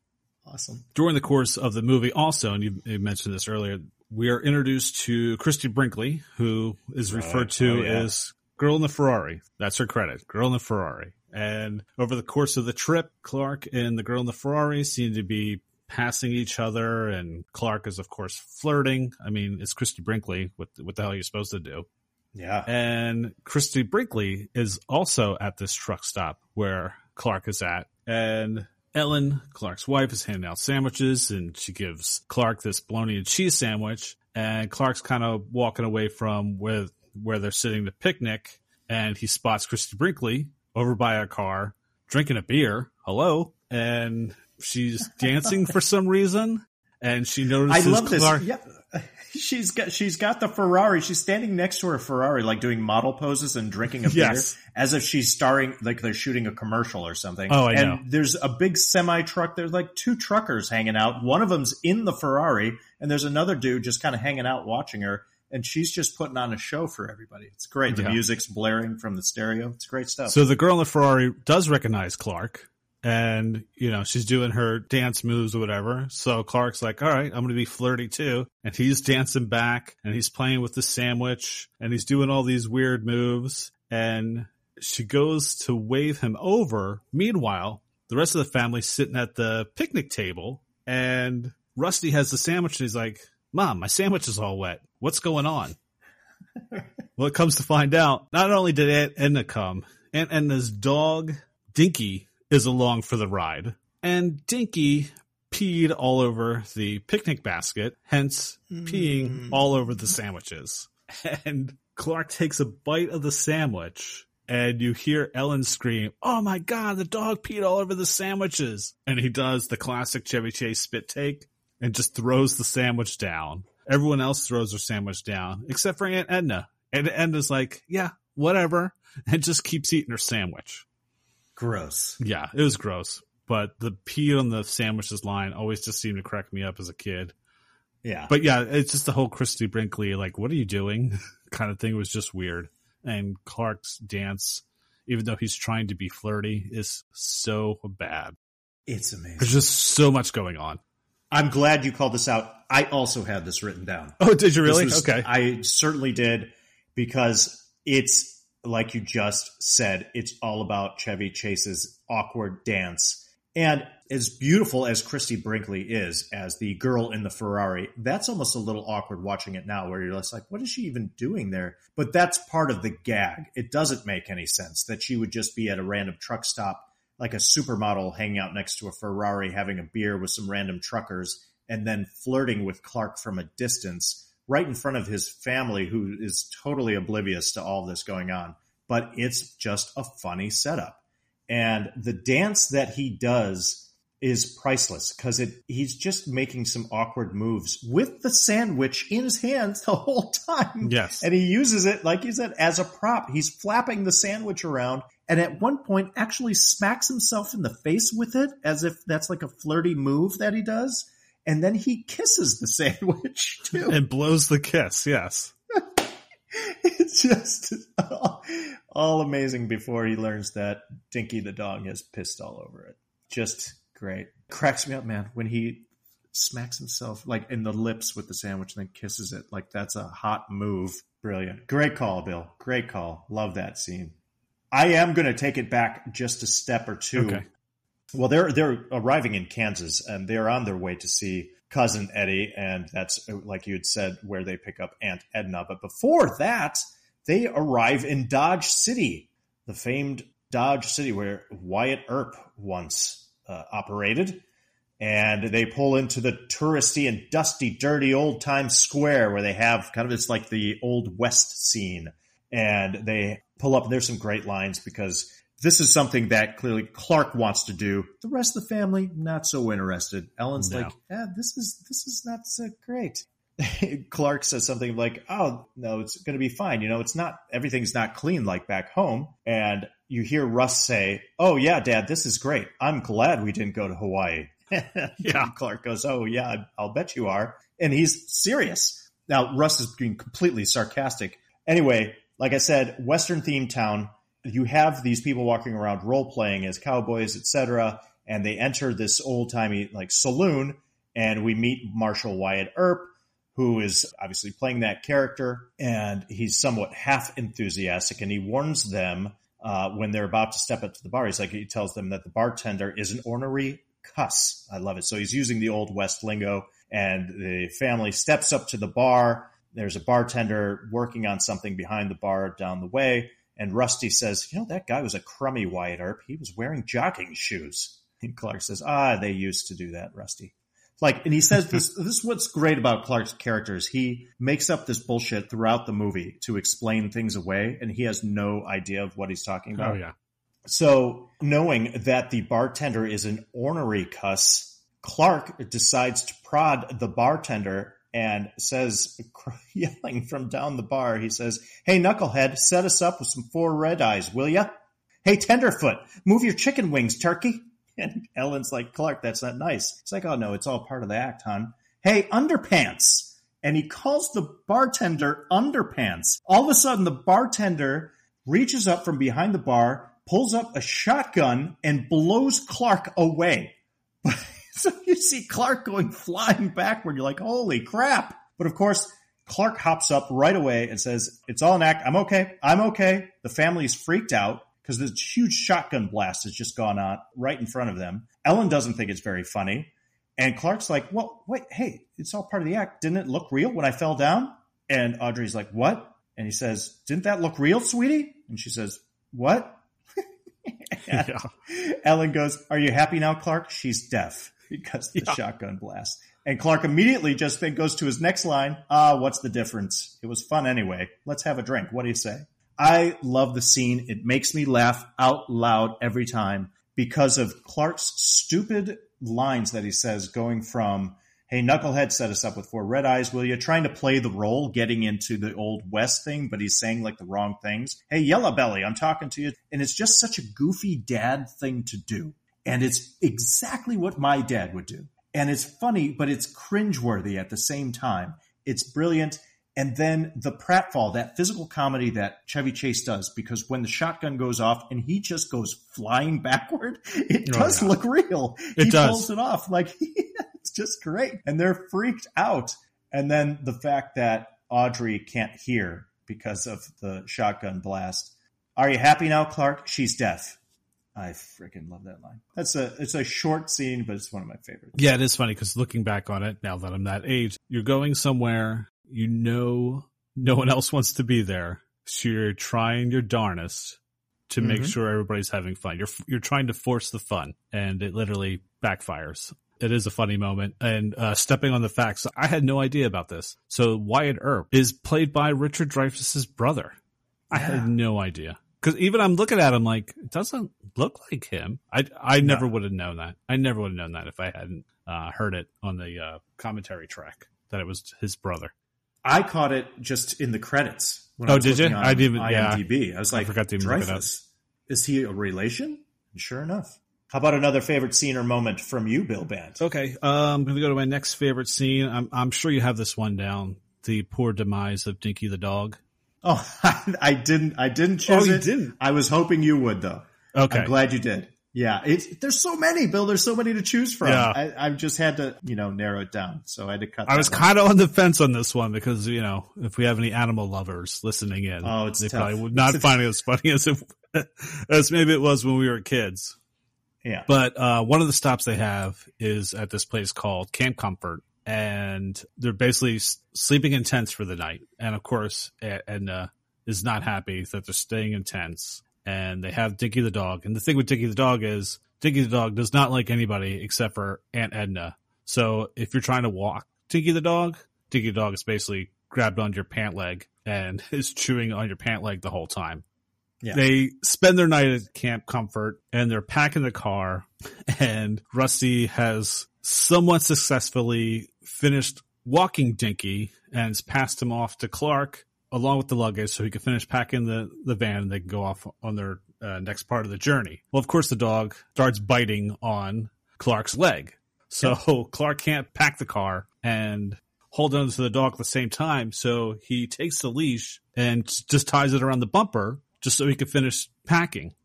awesome. During the course of the movie, also, and you, you mentioned this earlier, we are introduced to Christie Brinkley, who is referred right. to oh, yeah. as Girl in the Ferrari. That's her credit, Girl in the Ferrari. And over the course of the trip, Clark and the Girl in the Ferrari seem to be passing each other, and Clark is of course flirting. I mean, it's Christie Brinkley. What what the hell are you supposed to do? Yeah. And Christie Brinkley is also at this truck stop where Clark is at, and Ellen, Clark's wife, is handing out sandwiches, and she gives Clark this bologna and cheese sandwich. And Clark's kind of walking away from where where they're sitting to picnic, and he spots Christie Brinkley over by a car drinking a beer. Hello, and she's dancing for some reason, and she notices. I love Clark. this. She's got she's got the Ferrari. She's standing next to her Ferrari, like doing model poses and drinking a yes. beer, as if she's starring like they're shooting a commercial or something. Oh, I and know. There's a big semi truck. There's like two truckers hanging out. One of them's in the Ferrari, and there's another dude just kind of hanging out watching her. And she's just putting on a show for everybody. It's great. The yeah. music's blaring from the stereo. It's great stuff. So the girl in the Ferrari does recognize Clark and you know she's doing her dance moves or whatever. So clark's like all right i'm gonna be flirty too. And he's dancing back and he's playing with the sandwich and he's doing all these weird moves. And she goes to wave him over. Meanwhile the rest of the family's sitting at the picnic table and rusty has the sandwich and he's like mom my sandwich is all wet. What's going on? Well it comes to find out not only did aunt edna come aunt this dog dinky is along for the ride. And Dinky peed all over the picnic basket, hence peeing Mm. all over the sandwiches. And Clark takes a bite of the sandwich and you hear Ellen scream, Oh my God, the dog peed all over the sandwiches. And he does the classic Chevy Chase spit take and just throws the sandwich down. Everyone else throws their sandwich down except for Aunt Edna. And Edna's like, yeah, whatever. And just keeps eating her sandwich. Gross. Yeah, it was gross. But the pee on the sandwiches line always just seemed to crack me up as a kid. Yeah. But yeah, it's just the whole Christie Brinkley, like, what are you doing? kind of thing was just weird. And Clark's dance, even though he's trying to be flirty, is so bad. it's amazing. There's just so much going on. I'm glad you called this out. I also had this written down. Oh, did you really? Was- okay. I certainly did because it's like you just said, it's all about Chevy Chase's awkward dance. And as beautiful as Christie Brinkley is as the girl in the Ferrari, that's almost a little awkward watching it now where you're just like, what is she even doing there? But that's part of the gag. It doesn't make any sense that she would just be at a random truck stop like a supermodel hanging out next to a Ferrari having a beer with some random truckers and then flirting with Clark from a distance right in front of his family who is totally oblivious to all this going on. But it's just a funny setup. And the dance that he does is priceless because it he's just making some awkward moves with the sandwich in his hands the whole time. Yes. And he uses it, like you said, as a prop. He's flapping the sandwich around and at one point actually smacks himself in the face with it as if that's like a flirty move that he does. And then he kisses the sandwich too. and blows the kiss, yes. it's just all, all amazing before he learns that Dinky the dog has pissed all over it. Just great. Cracks me up, man, when he smacks himself like in the lips with the sandwich and then kisses it. Like that's a hot move. Brilliant. Great call, Bill. Great call. Love that scene. I am going to take it back just a step or two. Okay. Well, they're they're arriving in Kansas and they're on their way to see cousin Eddie, and that's like you had said where they pick up Aunt Edna. But before that, they arrive in Dodge City, the famed Dodge City where Wyatt Earp once uh, operated. And they pull into the touristy and dusty, dirty old time square where they have kind of it's like the old West scene. And they pull up, and there's some great lines because this is something that clearly Clark wants to do. The rest of the family not so interested. Ellen's No. like, yeah, this is this is not so great. Clark says something like, "Oh no, it's going to be fine. You know, it's not everything's not clean like back home." And you hear Russ say, "Oh yeah, Dad, this is great. I'm glad we didn't go to Hawaii." Yeah. Clark goes, "Oh yeah, I'll bet you are," and he's serious. Now Russ is being completely sarcastic. Anyway, like I said, Western themed town. You have these people walking around role playing as cowboys, etc., and they enter this old timey like saloon, and we meet Marshall Wyatt Earp, who is obviously playing that character, and he's somewhat half enthusiastic, and he warns them uh, when they're about to step up to the bar. He's like, he tells them that the bartender is an ornery cuss. I love it. So he's using the old West lingo, and the family steps up to the bar. There's a bartender working on something behind the bar down the way, and Rusty says, "You know that guy was a crummy Wyatt Earp. He was wearing jogging shoes." And Clark says, "Ah, they used to do that, Rusty." Like, and he says this. this is what's great about Clark's characters. He makes up this bullshit throughout the movie to explain things away, and he has no idea of what he's talking about. Oh yeah. So, knowing that the bartender is an ornery cuss, Clark decides to prod the bartender and says, yelling from down the bar, he says, Hey, knucklehead, set us up with some four red eyes, will ya? Hey, tenderfoot, move your chicken wings, turkey. And Ellen's like, Clark, that's not nice. It's like, oh no, it's all part of the act, hon. Hey, underpants. And he calls the bartender underpants. All of a sudden, the bartender reaches up from behind the bar, pulls up a shotgun and blows Clark away. so you see Clark going flying backward. You're like, holy crap. But of course, Clark hops up right away and says, It's all an act. I'm okay. I'm okay. The family's freaked out because this huge shotgun blast has just gone on right in front of them. Ellen doesn't think it's very funny. And Clark's like, Well, wait, hey, it's all part of the act. Didn't it look real when I fell down? And Audrey's like, What? And he says, Didn't that look real, sweetie? And she says, What? yeah. Ellen goes, Are you happy now, Clark? She's deaf because the yeah. shotgun blast. And Clark immediately just then goes to his next line. Ah, what's the difference? It was fun anyway. Let's have a drink. What do you say? I love the scene. It makes me laugh out loud every time because of Clark's stupid lines that he says going from, Hey, Knucklehead set us up with four red eyes, will you? Trying to play the role, getting into the old West thing, but he's saying like the wrong things. Hey, Yellow Belly, I'm talking to you. And it's just such a goofy dad thing to do. And it's exactly what my dad would do and it's funny, but it's cringeworthy at the same time. It's brilliant. And then the pratfall, that physical comedy that Chevy Chase does, because when the shotgun goes off and he just goes flying backward, it oh, does yeah. look real. It he does. pulls it off. Like, it's just great. And they're freaked out. And then the fact that Audrey can't hear because of the shotgun blast. Are you happy now, Clark? She's deaf. I freaking love that line. That's a it's a short scene, but it's one of my favorites. Yeah, it is funny because looking back on it now that I'm that age, you're going somewhere you know no one else wants to be there, so you're trying your darnest to mm-hmm. make sure everybody's having fun. You're you're trying to force the fun, and it literally backfires. It is a funny moment, and uh, stepping on the facts, I had no idea about this. So Wyatt Earp is played by Richard Dreyfuss's brother. I had no idea because even I'm looking at him like it doesn't look like him. I I never no. would have known that. I never would have known that if I hadn't uh, heard it on the uh, commentary track that it was his brother. I caught it just in the credits. oh, did you? I didn't. IMDb. Yeah. I was like, I forgot to Dreyfuss. Is he a relation? And sure enough. How about another favorite scene or moment from you, Bill Band? Okay, uh, I'm going to go to my next favorite scene. I'm, I'm sure you have this one down. The poor demise of Dinky the dog. Oh, I, I didn't. I didn't choose oh, you it. Didn't. I was hoping you would, though. Okay. I'm glad you did. Yeah, it's there's so many, Bill. There's so many to choose from. Yeah. I, I just had to, you know, narrow it down. So I had to cut. I was kind of on the fence on this one because you know, if we have any animal lovers listening in, oh, it's they tough. probably would not find it as funny as it, as maybe it was when we were kids. Yeah. But uh, one of the stops they have is at this place called Camp Comfort, and they're basically sleeping in tents for the night. And of course, Edna is not happy that they're staying in tents and they have Dinky the dog. And the thing with Dinky the dog is Dinky the dog does not like anybody except for Aunt Edna. So if you're trying to walk Dinky the dog, Dinky the dog is basically grabbed onto your pant leg and is chewing on your pant leg the whole time. Yeah. They spend their night at Camp Comfort and they're packing the car and Rusty has somewhat successfully finished walking Dinky and passed him off to Clark along with the luggage so he could finish packing the, the van and they can go off on their uh, next part of the journey. Well, of course, the dog starts biting on Clark's leg. So yep. Clark can't pack the car and hold on to the dog at the same time. So he takes the leash and just ties it around the bumper just so he can finish packing.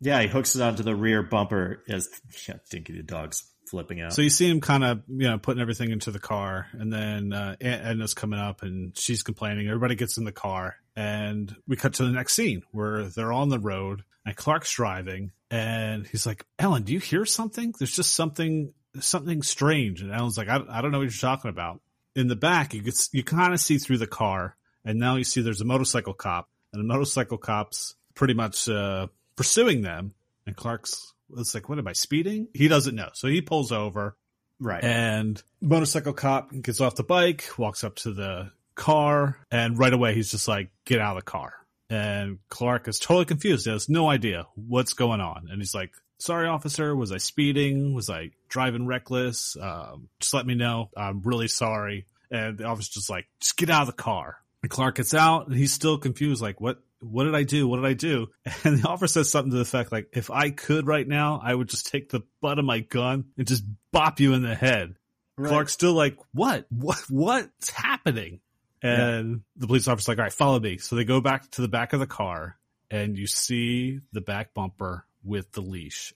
Yeah, he hooks it onto the rear bumper as yeah, Dinky the dog's flipping out. So you see him kind of, you know, putting everything into the car, and then uh, Edna's coming up and she's complaining. Everybody gets in the car, and we cut to the next scene where they're on the road, and Clark's driving, and he's like, "Ellen, do you hear something? There's just something, something strange." And Ellen's like, "I, I don't know what you're talking about." In the back, you get, you kind of see through the car, and now you see there's a motorcycle cop, and the motorcycle cop's pretty much uh, pursuing them, and Clark's it's like, what am I speeding? He doesn't know. So he pulls over. Right. And motorcycle cop gets off the bike, walks up to the car, and right away he's just like, get out of the car. And Clark is totally confused. He has no idea what's going on. And he's like, sorry, officer. Was I speeding? Was I driving reckless? Um, just let me know. I'm really sorry. And the officer's just like, just get out of the car. And Clark gets out and he's still confused. Like, what, what did I do? What did I do? And the officer says something to the effect like, if I could right now, I would just take the butt of my gun and just bop you in the head. Right. Clark's still like, what? What? What's happening? And yeah. the police officer's like, all right, follow me. So they go back to the back of the car and you see the back bumper with the leash.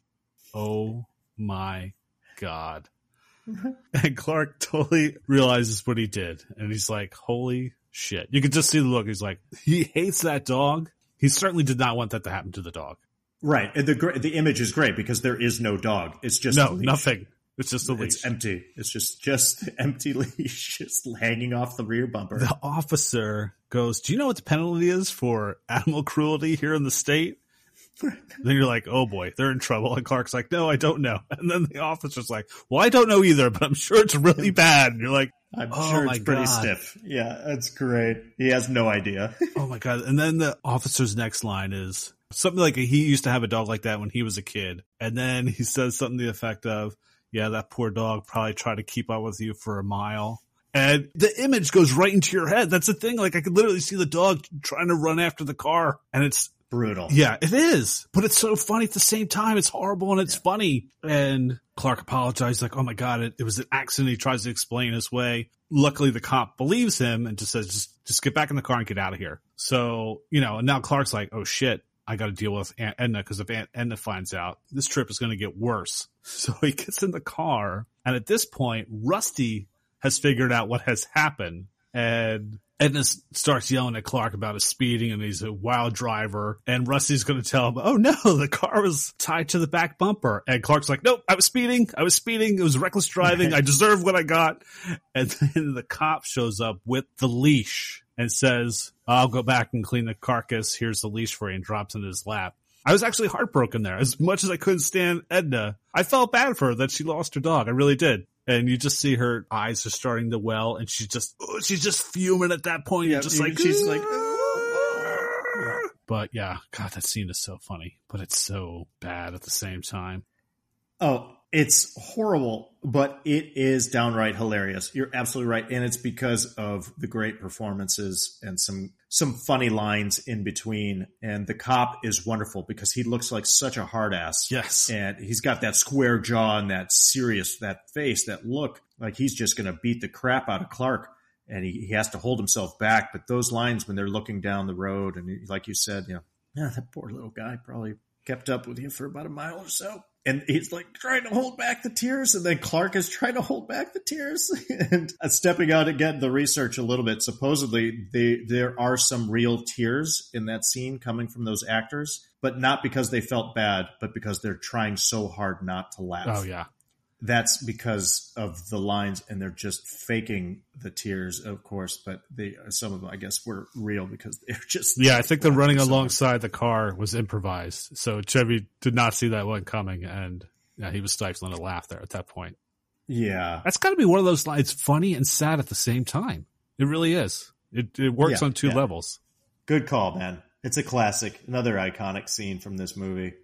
Oh my God. and Clark totally realizes what he did. And he's like, holy shit. You can just see the look. He's like, he hates that dog. He certainly did not want that to happen to the dog. Right. And the the image is great because there is no dog. It's just no, nothing. It's just a leash. It's empty. It's just just empty leash just hanging off the rear bumper. The officer goes, "Do you know what the penalty is for animal cruelty here in the state?" then you're like, "Oh boy, they're in trouble." And Clark's like, "No, I don't know." And then the officer's like, "Well, I don't know either, but I'm sure it's really bad." And you're like, I'm oh sure it's pretty god. stiff. Yeah, that's great. He has no idea. oh my god! And then the officer's next line is something like he used to have a dog like that when he was a kid, and then he says something to the effect of, "Yeah, that poor dog probably tried to keep up with you for a mile." And the image goes right into your head. That's the thing. Like I could literally see the dog trying to run after the car, and it's brutal. Yeah, it is. But it's so funny at the same time. It's horrible and it's yeah. funny. And Clark apologized, like, "Oh my god, it, it was an accident." He tries to explain his way. Luckily, the cop believes him and just says, "Just, just get back in the car and get out of here." So you know, and now Clark's like, "Oh shit." I got to deal with Aunt Edna because if Aunt Edna finds out, this trip is going to get worse. So he gets in the car, and at this point, Rusty has figured out what has happened, and Edna starts yelling at Clark about his speeding and he's a wild driver. And Rusty's going to tell him, Oh no, the car was tied to the back bumper. And Clark's like, Nope, I was speeding. I was speeding. It was reckless driving. I deserve what I got. And then the cop shows up with the leash and says, I'll go back and clean the carcass. Here's the leash for you and drops in his lap. I was actually heartbroken there. As much as I couldn't stand Edna, I felt bad for her that she lost her dog. I really did and you just see her eyes are starting to well, and she's just oh, she's just fuming at that point. Yeah, just like she's like. Ah! But yeah, God, that scene is so funny, but it's so bad at the same time. Oh, it's horrible, but it is downright hilarious. You're absolutely right, and it's because of the great performances and some some funny lines in between. And the cop is wonderful because he looks like such a hard ass. Yes, and he's got that square jaw and that serious that face, that look like he's just going to beat the crap out of Clark. And he, he has to hold himself back. But those lines when they're looking down the road, and like you said, you know, yeah, that poor little guy probably kept up with you for about a mile or so and he's like trying to hold back the tears and then clark is trying to hold back the tears. And uh, stepping out again the research a little bit. Supposedly they, there are some real tears in that scene coming from those actors but not because they felt bad but because they're trying so hard not to laugh. Oh yeah that's because of the lines and they're just faking the tears of course but they some of them i guess were real because they're just yeah i think the running alongside the car was improvised. So chevy did not see that one coming and yeah he was stifling a laugh there at that point. Yeah. That's got to be one of those lines funny and sad at the same time. It really is. It, it works yeah, on two yeah. levels. Good call man. It's a classic another iconic scene from this movie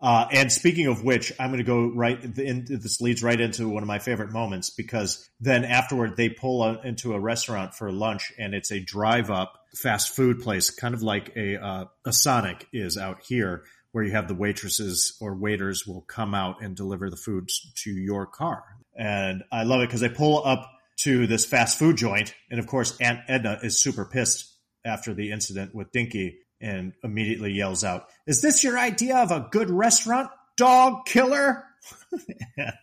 uh, and speaking of which, I'm going to go right into this leads right into one of my favorite moments because then afterward they pull into a restaurant for lunch and it's a drive up fast food place, kind of like a, uh, a Sonic is out here where you have the waitresses or waiters will come out and deliver the food to your car. And I love it because they pull up to this fast food joint. And of course, Aunt Edna is super pissed after the incident with Dinky and immediately yells out, Is this your idea of a good restaurant, dog killer? and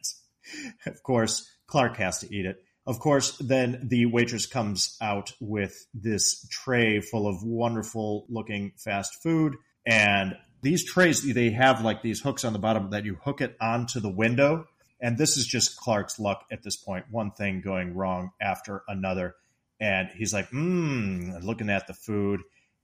of course, Clark has to eat it. Of course, then the waitress comes out with this tray full of wonderful looking fast food. And these trays, they have like these hooks on the bottom that you hook it onto the window. And this is just Clark's luck at this point. One thing going wrong after another. And he's like, mmm, looking at the food.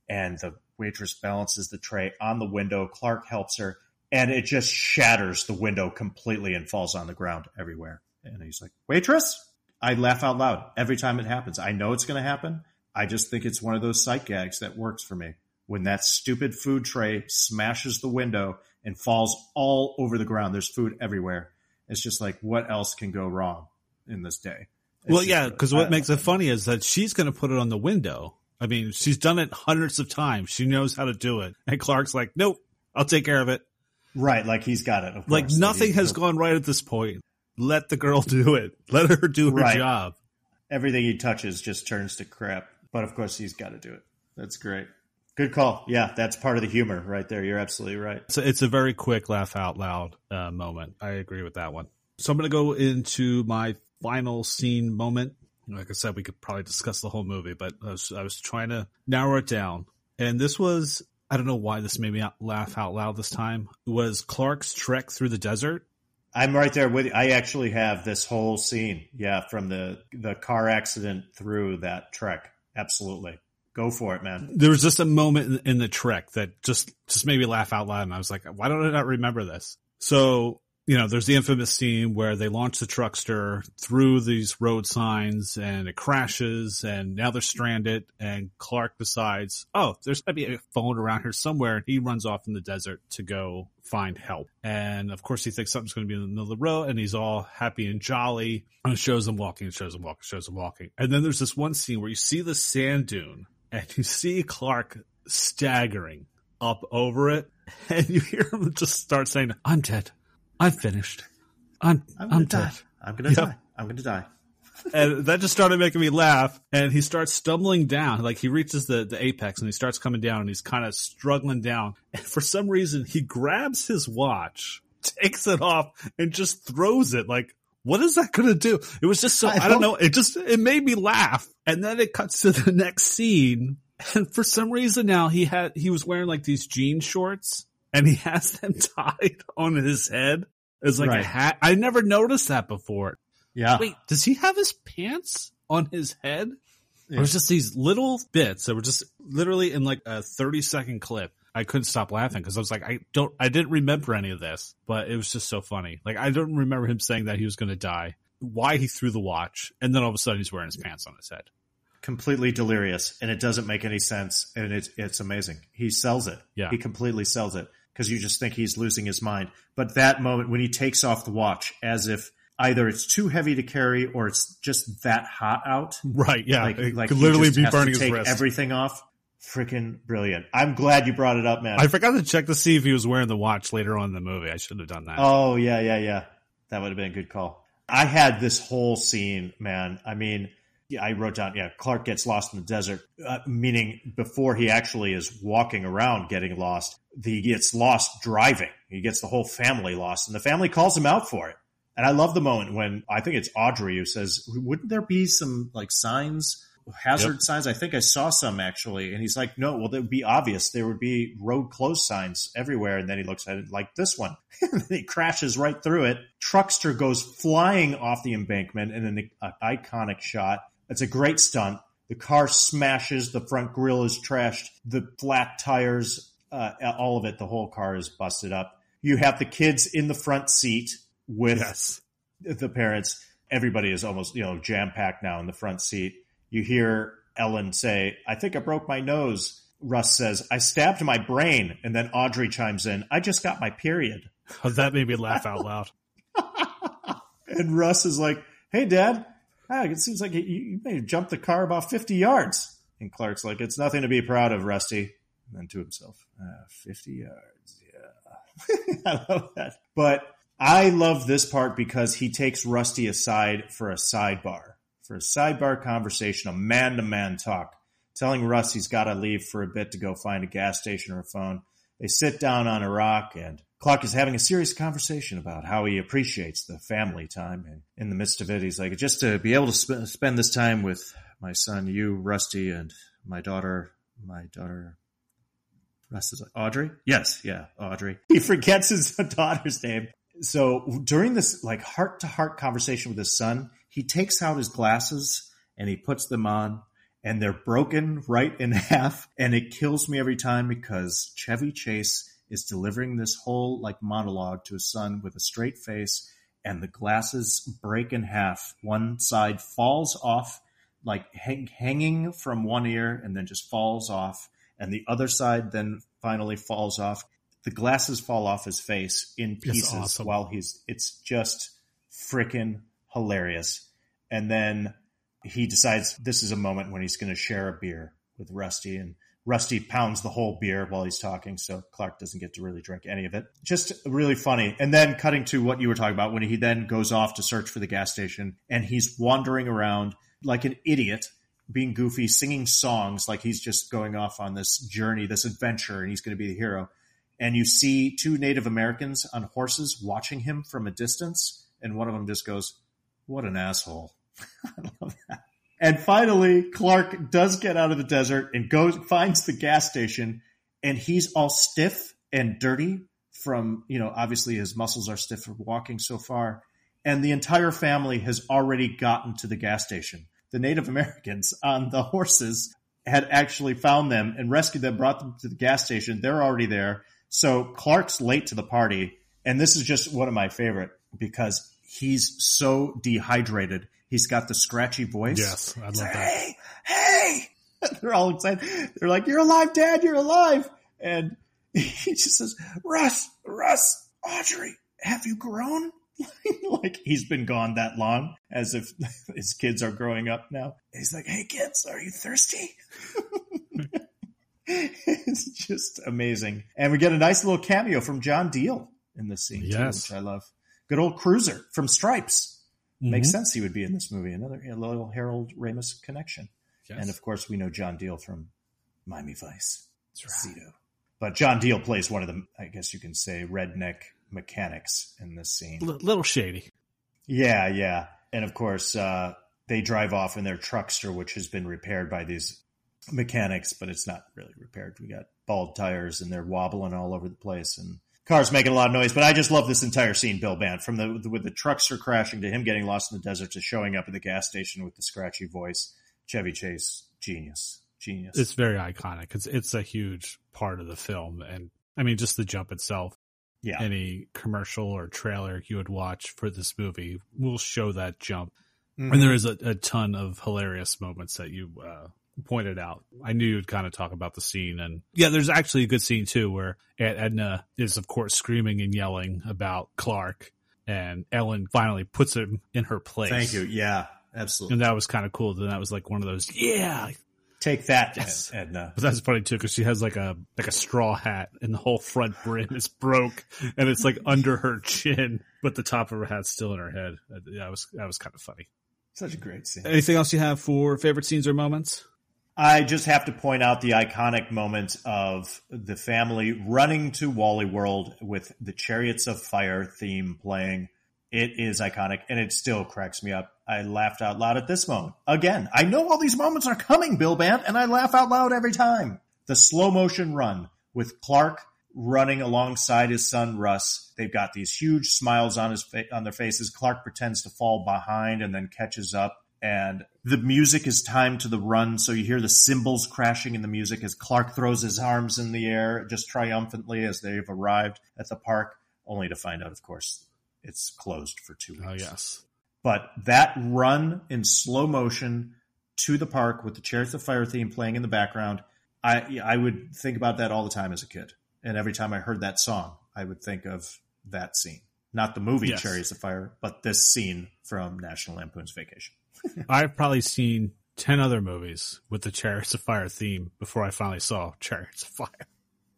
And the waitress balances the tray on the window. Clark helps her, and it just shatters the window completely and falls on the ground everywhere. And he's like, Waitress? I laugh out loud every time it happens. I know it's going to happen. I just think it's one of those sight gags that works for me. When that stupid food tray smashes the window and falls all over the ground, there's food everywhere. It's just like, what else can go wrong in this day? It's well, yeah, because what makes it funny is that she's going to put it on the window I mean, she's done it hundreds of times. She knows how to do it. And Clark's like, nope, I'll take care of it. Right. Like he's got it. like nothing has gone right at this point. Let the girl do it. Let her do her right. job. Everything he touches just turns to crap. But of course, he's got to do it. That's great. Good call. Yeah, that's part of the humor right there. You're absolutely right. So it's a very quick laugh out loud uh, moment. I agree with that one. So I'm going to go into my final scene moment. Like I said, we could probably discuss the whole movie, but I was, I was trying to narrow it down. And this was, I don't know why this made me laugh out loud this time, it was Clark's trek through the desert. I'm right there with you. I actually have this whole scene. Yeah, from the the car accident through that trek. Absolutely. Go for it, man. There was just a moment in, in the trek that just just made me laugh out loud, and I was like, "Why don't I not remember this?" So you know, there's the infamous scene where they launch the truckster through these road signs and it crashes and now they're stranded and Clark decides, oh, there's gotta be a phone around here somewhere. And he runs off in the desert to go find help. And of course he thinks something's going to be in the middle of the road and he's all happy and jolly and shows him walking, and shows him walking, shows him walking. And then there's this one scene where you see the sand dune and you see Clark staggering up over it and you hear him just start saying, I'm dead. I'm finished. I'm I'm, I'm dead. I'm gonna yep. die. I'm gonna die. and that just started making me laugh. And he starts stumbling down, like he reaches the, the apex and he starts coming down and he's kind of struggling down. And for some reason, he grabs his watch, takes it off, and just throws it. Like, what is that going to do? It was just so, I, I don't know. It just, it made me laugh. And then it cuts to the next scene. And for some reason now he had, he was wearing like these jean shorts and he has them tied on his head as like right. a hat. I never noticed that before. Yeah. Wait, does he have his pants on his head? Yeah. It was just these little bits that were just literally in like a 30 second clip. I couldn't stop laughing because I was like, I don't, I didn't remember any of this, but it was just so funny. Like, I don't remember him saying that he was going to die, why he threw the watch, and then all of a sudden he's wearing his pants on his head. Completely delirious, and it doesn't make any sense, and it's it's amazing. He sells it. Yeah, he completely sells it because you just think he's losing his mind. But that moment when he takes off the watch as if either it's too heavy to carry or it's just that hot out. Right. Yeah. Like, it like could literally be burning his wrist. Everything off. Freaking brilliant. I'm glad you brought it up, man. I forgot to check to see if he was wearing the watch later on in the movie. I should have done that. Oh, yeah, yeah, yeah. That would have been a good call. I had this whole scene, man. I mean, yeah, I wrote down, yeah, Clark gets lost in the desert, uh, meaning before he actually is walking around getting lost, he gets lost driving. He gets the whole family lost, and the family calls him out for it. And I love the moment when I think it's Audrey who says, "Wouldn't there be some like signs, hazard yep. signs? I think I saw some actually." And he's like, "No, well, that would be obvious. There would be road closed signs everywhere." And then he looks at it like this one, and he crashes right through it. Truckster goes flying off the embankment in an, an iconic shot it's a great stunt. The car smashes. The front grill is trashed. The flat tires, uh, all of it. The whole car is busted up. You have the kids in the front seat with yes. the parents. Everybody is almost you know jam packed now in the front seat. You hear Ellen say, "I think I broke my nose." Russ says, "I stabbed my brain," and then Audrey chimes in, "I just got my period." Oh, that made me laugh out loud. and Russ is like, "Hey, Dad, ah, it seems like you, you may have jumped the car about 50 yards. And Clark's like, it's nothing to be proud of, Rusty. And to himself, ah, 50 yards. Yeah. I love that. But I love this part because he takes Rusty aside for a sidebar, for a sidebar conversation, a man to man talk, telling Russ he's got to leave for a bit to go find a gas station or a phone. They sit down on a rock and Clark is having a serious conversation about how he appreciates the family time. And in the midst of it, he's like, just to be able to sp- spend this time with my son, you, Rusty, and my daughter, my daughter, Russ is like, Audrey? Yes, yeah, Audrey. He forgets his daughter's name. So during this like heart to heart conversation with his son, he takes out his glasses and he puts them on and they're broken right in half. And it kills me every time because Chevy Chase is delivering this whole like monologue to his son with a straight face and the glasses break in half. One side falls off, like hang, hanging from one ear and then just falls off. And the other side then finally falls off. The glasses fall off his face in pieces awesome. while he's, it's just freaking hilarious. And then he decides this is a moment when he's going to share a beer with Rusty and Rusty pounds the whole beer while he's talking, so Clark doesn't get to really drink any of it. Just really funny. And then cutting to what you were talking about when he then goes off to search for the gas station and he's wandering around like an idiot being goofy, singing songs like he's just going off on this journey, this adventure, and he's going to be the hero. And you see two Native Americans on horses watching him from a distance, and one of them just goes, "What an asshole!" I love that. And finally, Clark does get out of the desert and goes finds the gas station, and he's all stiff and dirty from you know obviously his muscles are stiff from walking so far, and the entire family has already gotten to the gas station. The Native Americans on the horses had actually found them and rescued them, brought them to the gas station. They're already there. So Clark's late to the party, and this is just one of my favorite because he's so dehydrated. He's got the scratchy voice. Yes, I love like, that. Hey, hey! They're all excited. They're like, "You're alive, Dad! You're alive!" And he just says, "Russ, Russ, Audrey, have you grown?" like he's been gone that long, as if his kids are growing up now. He's like, "Hey, kids, are you thirsty?" it's just amazing. And we get a nice little cameo from John Diehl in this scene, Yes. too, which I love. Good old Cruiser from Stripes. Makes Mhm. sense he would be in this movie. Another little Harold Ramis connection. Yes. And of course, we know John Diehl from Miami Vice, That's right. Zito. But John Diehl plays one of the, I guess you can say, redneck mechanics in this scene. L- little shady. Yeah, yeah. And of course, uh, they drive off in their truckster, which has been repaired by these mechanics, but it's not really repaired. We got bald tires and they're wobbling all over the place and cars making a lot of noise. But I just love this entire scene, Bill Band, from the with the truckster crashing to him getting lost in the desert to showing up at the gas station with the scratchy voice. Chevy Chase, genius, genius. It's very iconic. It's it's a huge part of the film, and I mean, just the jump itself. Yeah, Any commercial or trailer you would watch for this movie will show that jump, Mhm. and there is a, a ton of hilarious moments that you uh, pointed out. I knew you'd kind of talk about the scene, and yeah, there's actually a good scene too where Aunt Edna is, of course, screaming and yelling about Clark, and Ellen finally puts him in her place. Thank you. Yeah, absolutely. And that was kind of cool. Then that was like one of those, yeah, Take that, Yes. Edna. But that's funny too because she has like a like a straw hat and the whole front brim is broke and it's like under her chin, but the top of her hat's still in her head. Uh, That was that was kind of funny. Such a great scene. Anything else you have for favorite scenes or moments? I just have to point out the iconic moment of the family running to Wally World with the Chariots of Fire theme playing. It is iconic and it still cracks me up. I laughed out loud at this moment. Again, I know all these moments are coming, Bill Bant, and I laugh out loud every time. The slow motion run with Clark running alongside his son Russ. They've got these huge smiles on his fa- on their faces. Clark pretends to fall behind and then catches up and the music is timed to the run, so you hear the cymbals crashing in the music as Clark throws his arms in the air just triumphantly as they've arrived at the park, only to find out, of course, it's closed for two oh, weeks. Oh yes, But that run in slow motion to the park with the Chariots of Fire theme playing in the background, I I would think about that all the time as a kid. And every time I heard that song, I would think of that scene. Not the movie Yes. Chariots of Fire, but this scene from National Lampoon's Vacation. I've probably seen ten other movies with the Chariots of Fire theme before I finally saw Chariots of Fire.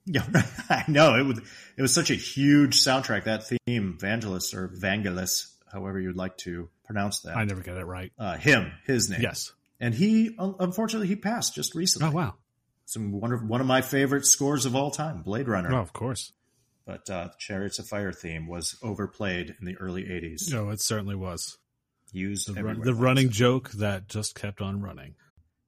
Yeah, I know it was. It was such a huge soundtrack. That theme, Vangelis or Vangelis, however you'd like to pronounce that. I never get it right. Uh, him, his name. Yes. and he unfortunately he passed just recently. Oh wow. Some one of one of my favorite scores of all time, Blade Runner. Oh, of course. But uh, the Chariots of Fire theme was overplayed in the early '80s. No, it certainly was Used the, run, the running joke that just kept on running.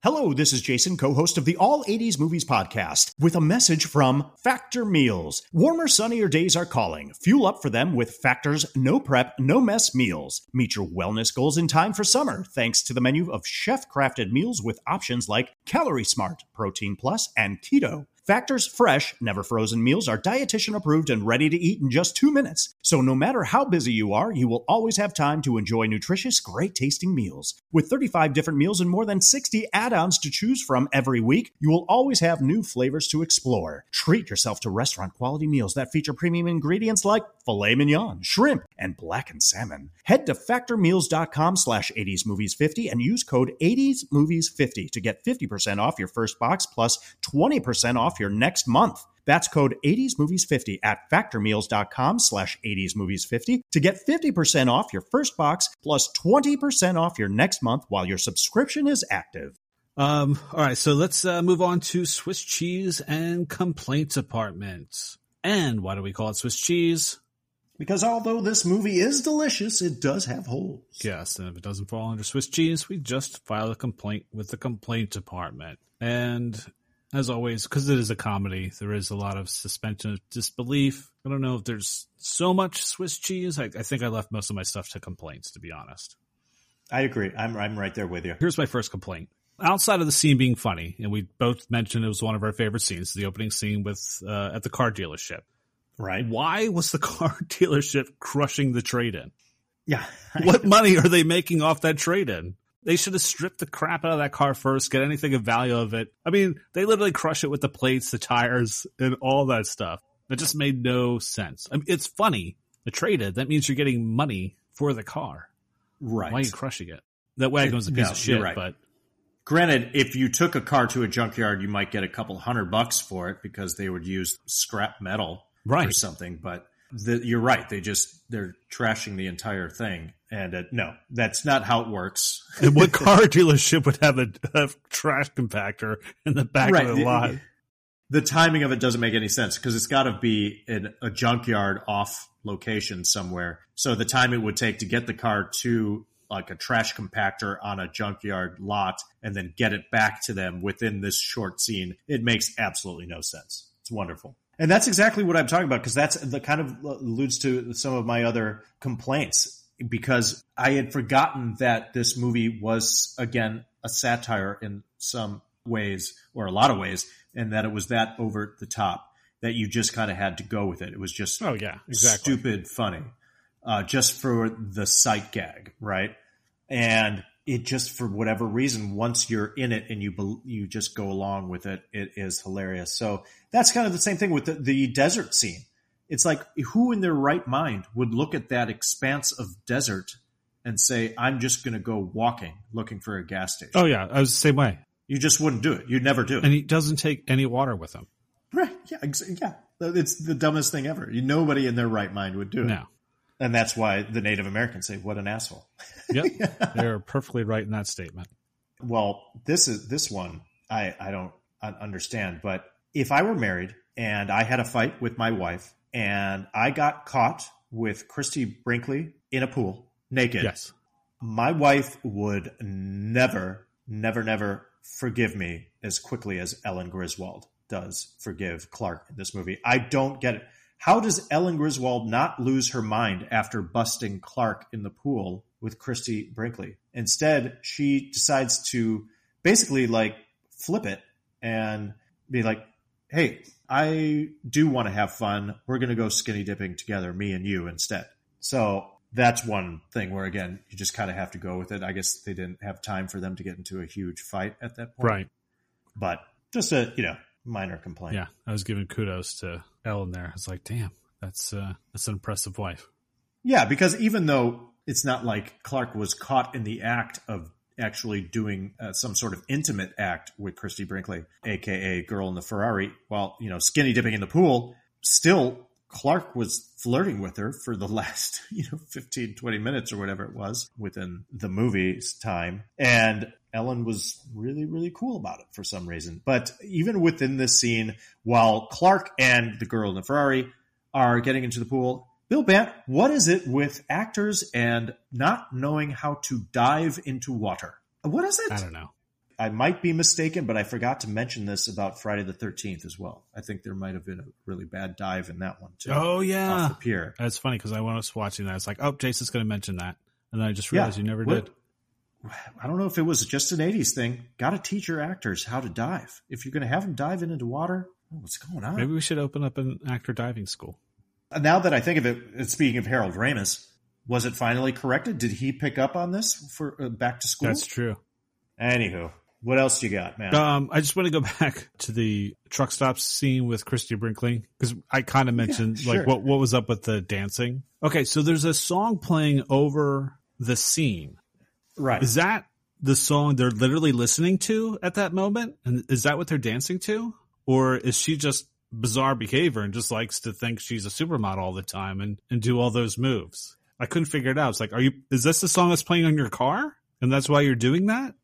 Hello, this is Jason, co host of the All 80s Movies Podcast, with a message from Factor Meals. Warmer, sunnier days are calling. Fuel up for them with Factor's no prep, no mess meals. Meet your wellness goals in time for summer, thanks to the menu of chef crafted meals with options like Calorie Smart, Protein Plus, and Keto. Factor's fresh, never frozen meals are dietitian approved and ready to eat in just two minutes. So no matter how busy you are, you will always have time to enjoy nutritious, great tasting meals. With 35 different meals and more than 60 add ons to choose from every week, you will always have new flavors to explore. Treat yourself to restaurant quality meals that feature premium ingredients like filet mignon, shrimp, and blackened salmon. Head to factormeals.com slash 80smovies50 and use code 80smovies50 to get 50% off your first box plus 20% off your next month. That's code 80smovies50 at factormeals.com slash 80smovies50 to get 50% off your first box plus 20% off your next month while your subscription is active. Um, all right, so let's uh, move on to Swiss cheese and complaints department. And why do we call it Swiss cheese? Because although this movie is delicious, it does have holes. Yes, and if it doesn't fall under Swiss cheese, we just file a complaint with the complaint department. And as always, because it is a comedy, there is a lot of suspension of disbelief. I don't know if there's so much Swiss cheese. I, I think I left most of my stuff to complaints, to be honest. I agree. I'm I'm right there with you. Here's my first complaint. Outside of the scene being funny, and we both mentioned it was one of our favorite scenes, the opening scene with uh, at the car dealership. Right. Why was the car dealership crushing the trade in? Yeah. What money are they making off that trade in? They should have stripped the crap out of that car first, get anything of value of it. I mean, they literally crush it with the plates, the tires, and all that stuff. It just made no sense. I mean, it's funny. The trade in, that means you're getting money for the car. Right. Why are you crushing it? That wagon was a piece No, of shit, right. but Granted, if you took a car to a junkyard, you might get a couple hundred bucks for it because they would use scrap metal or something. But the, you're right; they just they're trashing the entire thing. And uh, no, that's not how it works. And what car dealership would have a, a trash compactor in the back Right. of the lot? The timing of it doesn't make any sense because it's got to be in a junkyard off location somewhere. So the time it would take to get the car to like a trash compactor on a junkyard lot and then get it back to them within this short scene, it makes absolutely no sense. It's wonderful. And that's exactly what I'm talking about because that's the kind of alludes to some of my other complaints because I had forgotten that this movie was again a satire in some ways or a lot of ways and that it was that over the top that you just kind of had to go with it. It was just Oh yeah, exactly. stupid funny, uh, just for the sight gag, right? And it just for whatever reason, once you're in it and you you just go along with it, it is hilarious. So that's kind of the same thing with the, the desert scene. It's like who in their right mind would look at that expanse of desert and say, "I'm just going to go walking looking for a gas station." Oh yeah, I was the same way. You just wouldn't do it. You'd never do it. And he doesn't take any water with him. Right. Yeah. Yeah. It's the dumbest thing ever. Nobody in their right mind would do it. No. And that's why the Native Americans say, "What an asshole." Yep. They're perfectly right in that statement. Well, this is this one I I don't understand, but if I were married and I had a fight with my wife and I got caught with Christie Brinkley in a pool naked, Yes. my wife would never, never, never forgive me as quickly as Ellen Griswold does forgive Clark in this movie. I don't get it. How does Ellen Griswold not lose her mind after busting Clark in the pool with Christie Brinkley? Instead, she decides to basically like flip it and be like, hey, I do want to have fun. We're going to go skinny dipping together, me and you instead. So that's one thing where, again, you just kind of have to go with it. I guess they didn't have time for them to get into a huge fight at that point. Right. But just a, you know, minor complaint. Yeah. I was giving kudos to Ellen there. I was like, damn, that's uh that's an impressive wife. Yeah, because even though it's not like Clark was caught in the act of actually doing uh, some sort of intimate act with Christie Brinkley, aka Girl in the Ferrari, while you know skinny dipping in the pool, still Clark was flirting with her for the last you know 15 20 minutes or whatever it was within the movie's time and Ellen was really, really cool about it for some reason. But even within this scene, while Clark and the girl in the Ferrari are getting into the pool, Bill Bant, what is it with actors and not knowing how to dive into water? What is it? I don't know. I might be mistaken, but I forgot to mention this about Friday the 13th as well. I think there might have been a really bad dive in that one too. Oh Off yeah. the pier. That's funny because I was watching that. It's like, oh, Jason's going to mention that, and then I just Yeah. realized you never What- did. I don't know if it was just an 80s thing. Got to teach your actors how to dive. If you're going to have them dive into water, what's going on? Maybe we should open up an actor diving school. Now that I think of it, speaking of Harold Ramis, was it finally corrected? Did he pick up on this for uh, back to school? That's true. Anywho, what else you got, man? Um, I just want to go back to the truck stop scene with Christie Brinkley because I kind of mentioned sure. like what what was up with the dancing. Okay, so there's a song playing over the scene. right. Is that the song they're literally listening to at that moment? And is that what they're dancing to? Or is she just bizarre behavior and just likes to think she's a supermodel all the time and, and do all those moves? I couldn't figure it out. It's like, are you, is this the song that's playing on your car? And that's why you're doing that?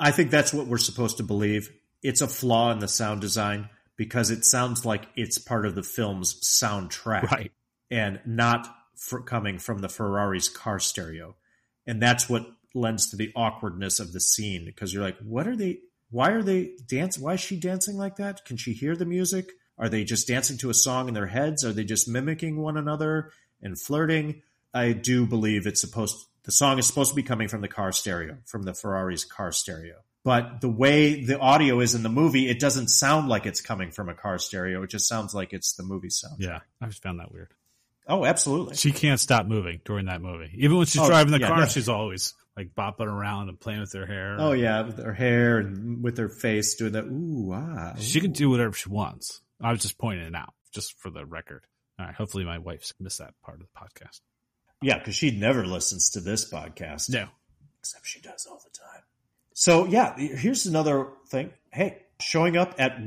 I think that's what we're supposed to believe. It's a flaw in the sound design because it sounds like it's part of the film's soundtrack Right. and not coming from the Ferrari's car stereo. And that's what lends to the awkwardness of the scene because you're like, what are they? Why are they dancing? Why is she dancing like that? Can she hear the music? Are they just dancing to a song in their heads? Are they just mimicking one another and flirting? I do believe it's supposed the song is supposed to be coming from the car stereo, from the Ferrari's car stereo. But the way the audio is in the movie, it doesn't sound like it's coming from a car stereo. It just sounds like it's the movie sound. Yeah. I just found that weird. Oh, absolutely. She can't stop moving during that movie. Even when she's Oh, driving the yeah, car, no. she's always like bopping around and playing with her hair. Oh yeah, with her hair and with her face doing that. Ooh, ah. She can do whatever she wants. I was just pointing it out, just for the record. All right. Hopefully, my wife's missed that part of the podcast. Yeah, because she never listens to this podcast. No. except she does all the time. So yeah, here's another thing. Hey, showing up at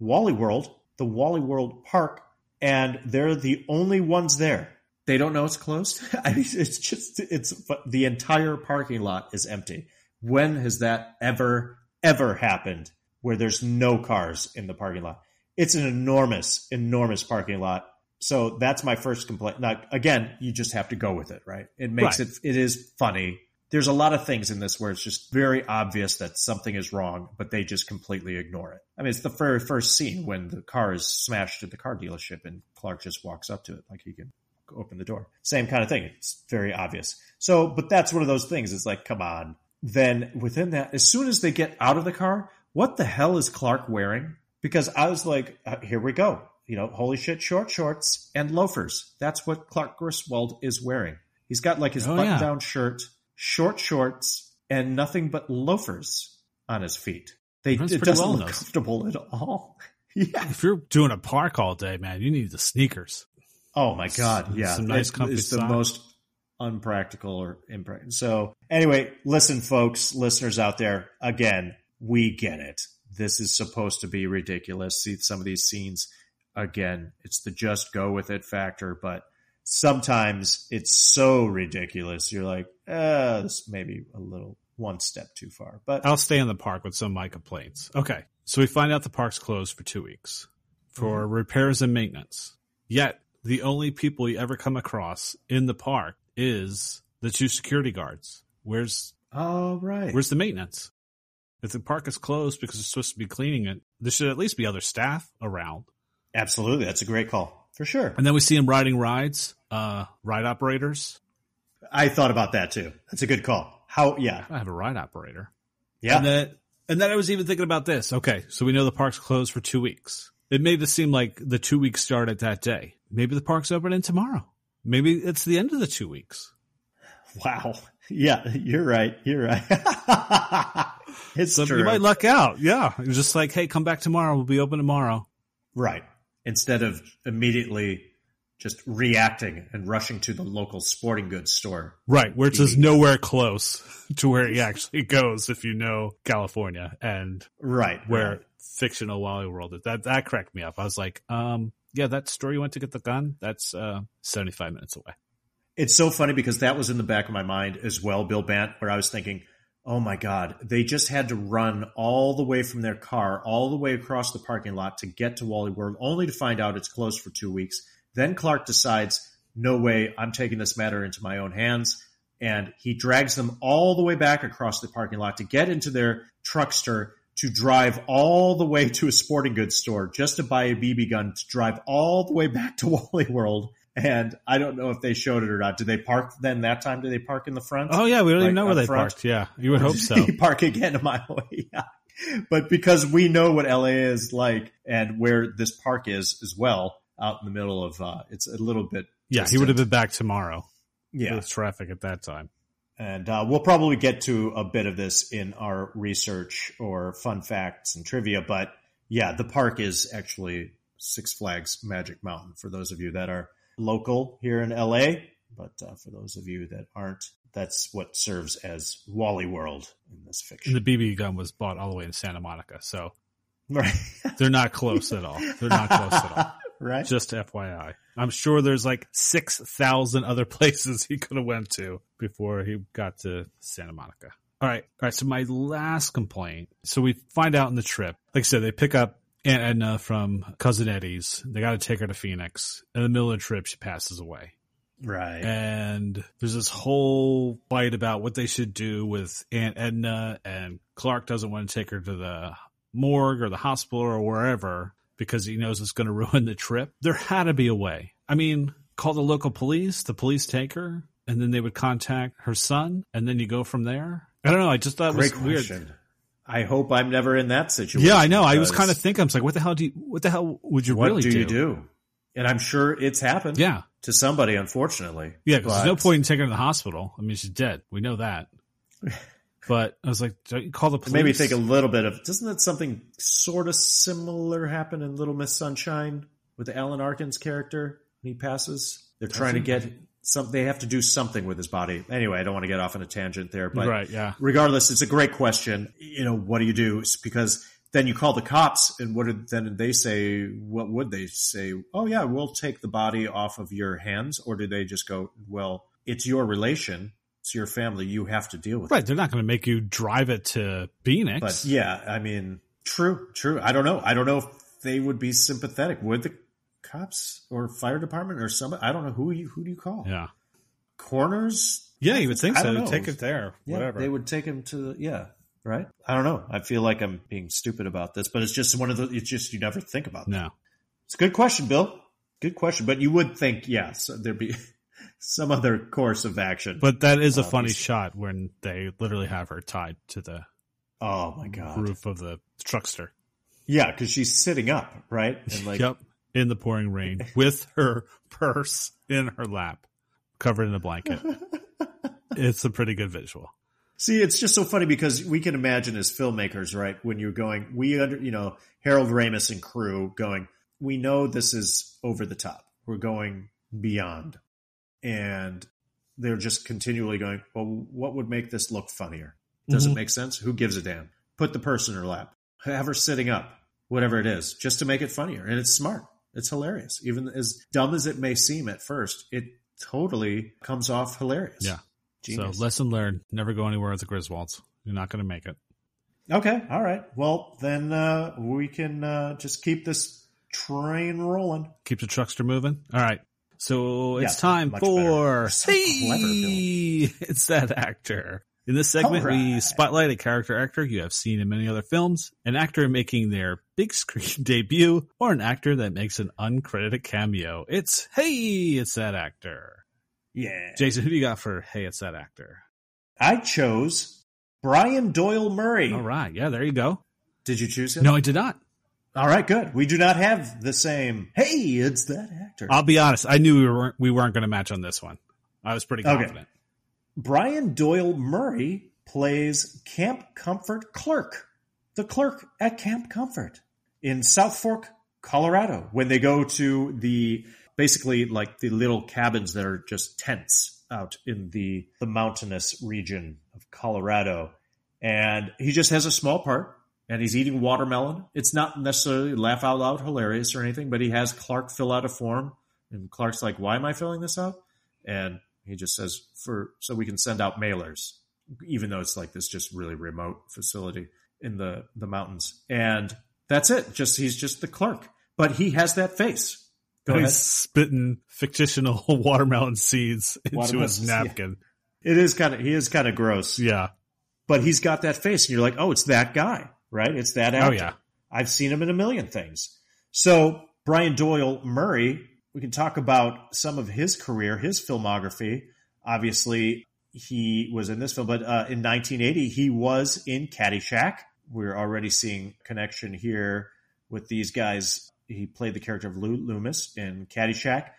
Wally World, the Wally World Park, and they're the only ones there. They don't know it's closed. I mean, it's just it's the entire parking lot is empty. When has that ever ever happened where there's no cars in the parking lot? It's an enormous, enormous parking lot. So that's my first complaint. Now, again, you just have to go with it, right? It makes Right. it, it is funny. There's a lot of things in this where it's just very obvious that something is wrong, but they just completely ignore it. I mean, it's the very first scene when the car is smashed at the car dealership and Clark just walks up to it like he can open the door. Same kind of thing. It's very obvious. So, but that's one of those things. It's like, come on. Then within that, as soon as they get out of the car, what the hell is Clark wearing? Because I was like, uh, here we go. You know, holy shit, short shorts and loafers. That's what Clark Griswold is wearing. He's got like his Oh, button yeah. down shirt, short shorts, and nothing but loafers on his feet. They, Runs it pretty doesn't well look those. comfortable at all. yeah. If you're doing a park all day, man, you need the sneakers. Oh my god, yeah. Some nice It is the most unpractical or impractical. So anyway, listen folks, listeners out there, again, we get it. This is supposed to be ridiculous. See some of these scenes again, it's the just go with it factor, but sometimes it's so ridiculous. You're like, uh, this may be a little one step too far. But I'll stay in the park with some of my complaints. Okay. So we find out the park's closed for two weeks for Mm-hmm. repairs and maintenance. Yet the only people you ever come across in the park is the two security guards. Where's all right. where's the maintenance? If the park is closed because it's supposed to be cleaning it, there should at least be other staff around. Absolutely. That's a great call. For sure. And then we see them riding rides, uh, ride operators. I thought about that too. That's a good call. How yeah. I have a ride operator. Yeah. And then, and then I was even thinking about this. Okay, so we know the park's closed for two weeks. It made it seem like the two weeks started that day. Maybe the park's opening tomorrow. Maybe it's the end of the two weeks. Wow. Yeah, you're right. You're right. it's So true. you might luck out. Yeah. It was just like, hey, come back tomorrow. We'll be open tomorrow. right. Instead of immediately just reacting and rushing to the local sporting goods store. Right. Where it's just nowhere close to where he actually goes if you know California and Right. where right. fictional Wally World is. That, that cracked me up. I was like, um, yeah, that store you went to get the gun, that's, uh, 75 minutes away. It's so funny because that was in the back of my mind as well, Bill Bant, where I was thinking, oh my God, they just had to run all the way from their car, all the way across the parking lot to get to Wally World, only to find out it's closed for two weeks. Then Clark decides, no way, I'm taking this matter into my own hands. And he drags them all the way back across the parking lot to get into their truckster to drive all the way to a sporting goods store just to buy a BB gun to drive all the way back to Wally World. And I don't know if they showed it or not. Did they park then that time? Did they park in the front? Oh yeah. We don't Like even know where they front? parked. Yeah. You would hope so. Park again a mile away? Yeah. But because we know what LA is like and where this park is as well, out in the middle of, uh, it's a little bit. Yeah. He would have been back tomorrow Yeah. with traffic at that time. And uh, we'll probably get to a bit of this in our research or fun facts and trivia. But yeah, the park is actually Six Flags Magic Mountain for those of you that are local here in LA. But uh, for those of you that aren't, that's what serves as Wally World in this fiction. And the BB gun was bought all the way in Santa Monica. So right. they're not close at all. They're not close at all. right. Just FYI. I'm sure there's like 6,000 other places he could have went to before he got to Santa Monica. All right. All right. So my last complaint. So we find out in the trip, like I said, they pick up Aunt Edna from Cousin Eddie's. They got to take her to Phoenix. In the middle of the trip, she passes away. Right. And there's this whole fight about what they should do with Aunt Edna, and Clark doesn't want to take her to the morgue or the hospital or wherever because he knows it's going to ruin the trip. There had to be a way. I mean, call the local police, the police take her, and then they would contact her son, and then you go from there. I don't know. I just thought it was weird. I hope I'm never in that situation. Yeah, I know. I was kind of thinking, I was like, what the hell do you, what the hell would you What really do What do you do? And I'm sure it's happened Yeah. to somebody, unfortunately. Yeah, because there's no point in taking her to the hospital. I mean, she's dead. We know that. But I was like, call the police? made me think a little bit of doesn't that something sort of similar happen in Little Miss Sunshine with Alan Arkin's character when he passes? They're trying to get some they have to do something with his body. Anyway, I don't want to get off on a tangent there, but right, yeah. regardless, it's a great question. You know, what do you do? It's because then you call the cops, and what did then they say? What would they say? Oh yeah, we'll take the body off of your hands, or do they just go, well, it's your relation, it's your family, you have to deal with it. Right. They're not going to make you drive it to Phoenix. But yeah, I mean, true, true. I don't know. I don't know if they would be sympathetic. Would the cops or fire department or somebody? I don't know who you who do you call? yeah. Coroners. Yeah, you would think I so. Take it there. Yeah, whatever. they would take him to the yeah. Right. I don't know. I feel like I'm being stupid about this, but it's just one of the. It's just you never think about. That. no. It's a good question, Bill. Good question, but you would think yes, there'd be some other course of action. But that is a uh, funny shot when they literally have her tied to the oh my god, roof of the truckster. yeah, because she's sitting up, right, and like yep. In the pouring rain with her purse in her lap, covered in a blanket. it's a pretty good visual. See, it's just so funny because we can imagine as filmmakers, right? When you're going, we under, you know, Harold Ramis and crew going, we know this is over the top. We're going beyond. And they're just continually going, well, what would make this look funnier? Does Mhm. it make sense? Who gives a damn? Put the purse in her lap. Have her sitting up, whatever it is, just to make it funnier. And it's smart. It's hilarious. Even as dumb as it may seem at first, it totally comes off hilarious. Yeah. Genius. So lesson learned: never go anywhere with the Griswolds. You're not going to make it. Okay, all right. Well, then uh, we can uh, just keep this train rolling. Keep the truckster moving. All right. So it's Yeah, time for better. You're so Hey, it's that actor. In this segment, All we spotlight a character actor you have seen in many other films, an actor making their big screen debut, or an actor that makes an uncredited cameo. It's Hey, it's that actor. Yeah. Jason, who do you got for Hey, it's that actor? I chose Brian Doyle Murray. All right. Yeah, there you go. Did you choose him? No, I did not. All right, good. We do not have the same. Hey, it's that actor. I'll be honest. I knew we weren't, we weren't going to match on this one. I was pretty Okay. confident. Brian Doyle Murray plays Camp Comfort clerk, the clerk at Camp Comfort in South Fork, Colorado, when they go to the basically like the little cabins that are just tents out in the, the mountainous region of Colorado. And he just has a small part and he's eating watermelon. It's not necessarily laugh out loud hilarious or anything, but he has Clark fill out a form and Clark's like, why am I filling this out? And he just says for so we can send out mailers, even though it's like this just really remote facility in the the mountains. And that's it. Just he's just the clerk, but he has that face. Go He's ahead. spitting fictional watermelon seeds into Watermelon his seeds, yeah. napkin. It is kind of he is kind of gross, Yeah. but he's got that face, and you're like, oh, it's that guy, right? It's that actor. Oh, yeah. I've seen him in a million things. So Brian Doyle Murray, we can talk about some of his career, his filmography. Obviously, he was in this film, but uh, in 1980, he was in Caddyshack. We're already seeing connection here with these guys. He played the character of Lou Loomis in Caddyshack.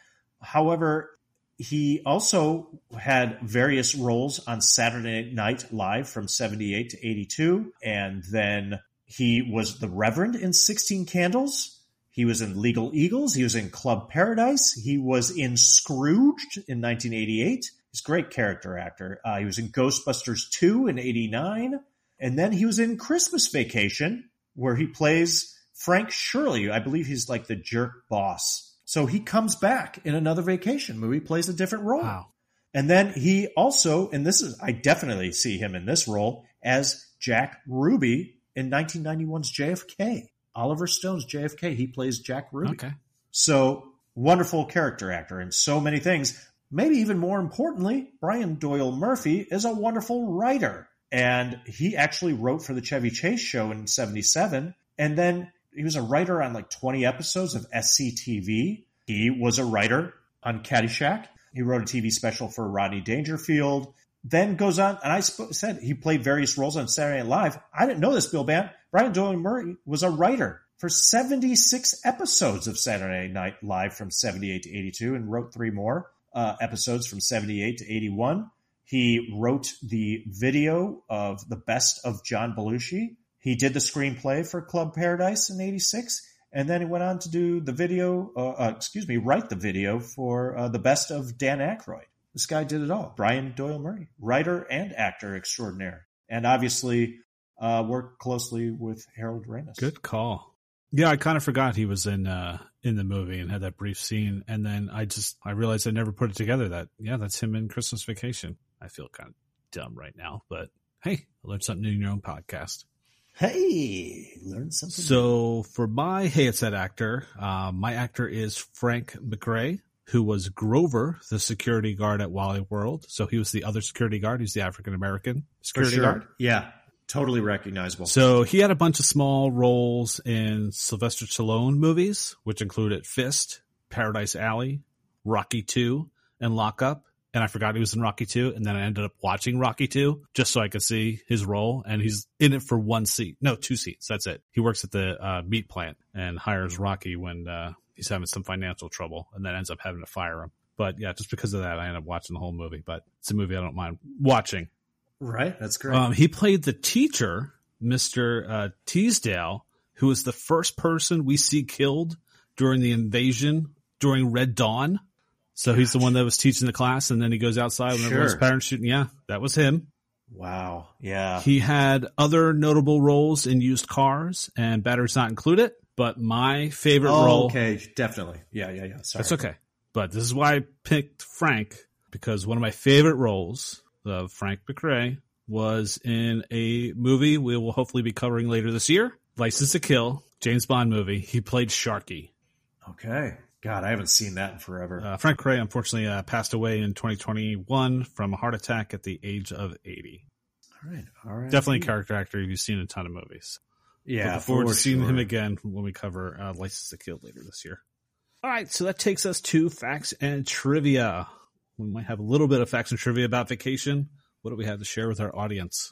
However, he also had various roles on Saturday Night Live from 78 to 82. And then he was the Reverend in 16 Candles. He was in Legal Eagles. He was in Club Paradise. He was in Scrooged in 1988. He's a great character actor. Uh, he was in Ghostbusters 2 in 89. And then he was in Christmas Vacation, where he plays Frank Shirley. I believe he's like the jerk boss. So he comes back in another vacation movie, plays a different role. Wow. And then he also, and this is, I definitely see him in this role, as Jack Ruby in 1991's JFK. Oliver Stone's JFK, he plays Jack Ruby. Okay. So wonderful character actor in so many things. Maybe even more importantly, Brian Doyle Murray is a wonderful writer. And he actually wrote for the Chevy Chase show in 77. And then he was a writer on like 20 episodes of SCTV. He was a writer on Caddyshack. He wrote a TV special for Rodney Dangerfield. Then goes on, and I sp- said he played various roles on Saturday Night Live. I didn't know this, Bill Bant. Brian Doyle Murray was a writer for 76 episodes of Saturday Night Live from 78 to 82 and wrote three more uh, episodes from 78 to 81. He wrote the video of the best of John Belushi. He did the screenplay for Club Paradise in 86. And then he went on to do the video, uh, uh, excuse me, write the video for uh, the best of Dan Aykroyd. This guy did it all. Brian Doyle Murray, writer and actor extraordinaire. And obviously uh, worked closely with Harold Ramis. Good call. Yeah, I kind of forgot he was in uh in the movie and had that brief scene, and then I just I realized I never put it together. That yeah, that's him in Christmas Vacation. I feel kind of dumb right now, but hey, I learned something new in your own podcast. Hey, learn something. So for my hey, it's that actor. Uh, my actor is Frank McRae, who was Grover, the security guard at Wally World. So he was the other security guard. He's the African American security sure. guard. Yeah, totally recognizable. So he had a bunch of small roles in Sylvester Stallone movies, which included Fist, Paradise Alley, Rocky Two, and Lock Up. And I forgot he was in Rocky Two, and then I ended up watching Rocky Two just so I could see his role. And he's in it for one seat, no, two seats. That's it. He works at the uh, meat plant and hires Rocky when uh, he's having some financial trouble, and then ends up having to fire him. But yeah, just because of that, I ended up watching the whole movie. But it's a movie I don't mind watching. Right, that's great. Um, he played the teacher, Mr. Uh, Teasdale, who was the first person we see killed during the invasion during Red Dawn. So he's the one that was teaching the class, and then he goes outside when Sure. everyone's parents shooting. Yeah, that was him. wow. Yeah. He had other notable roles in used cars, and batteries not included. But my favorite Oh, role, okay, definitely. Yeah, yeah, yeah. Sorry. that's okay. But this is why I picked Frank because one of my favorite roles of Frank McRae was in a movie we will hopefully be covering later this year, License to Kill, James Bond movie. He played Sharky. Okay. God, I haven't seen that in forever. Uh, Frank McRae unfortunately uh, passed away in 2021 from a heart attack at the age of 80. all right. All right. Definitely a character actor you've seen in a ton of movies. Yeah. Looking forward for to seeing sure. him again when we cover uh, License to Kill later this year. All right, so that takes us to facts and trivia. We might have a little bit of facts and trivia about vacation. What do we have to share with our audience?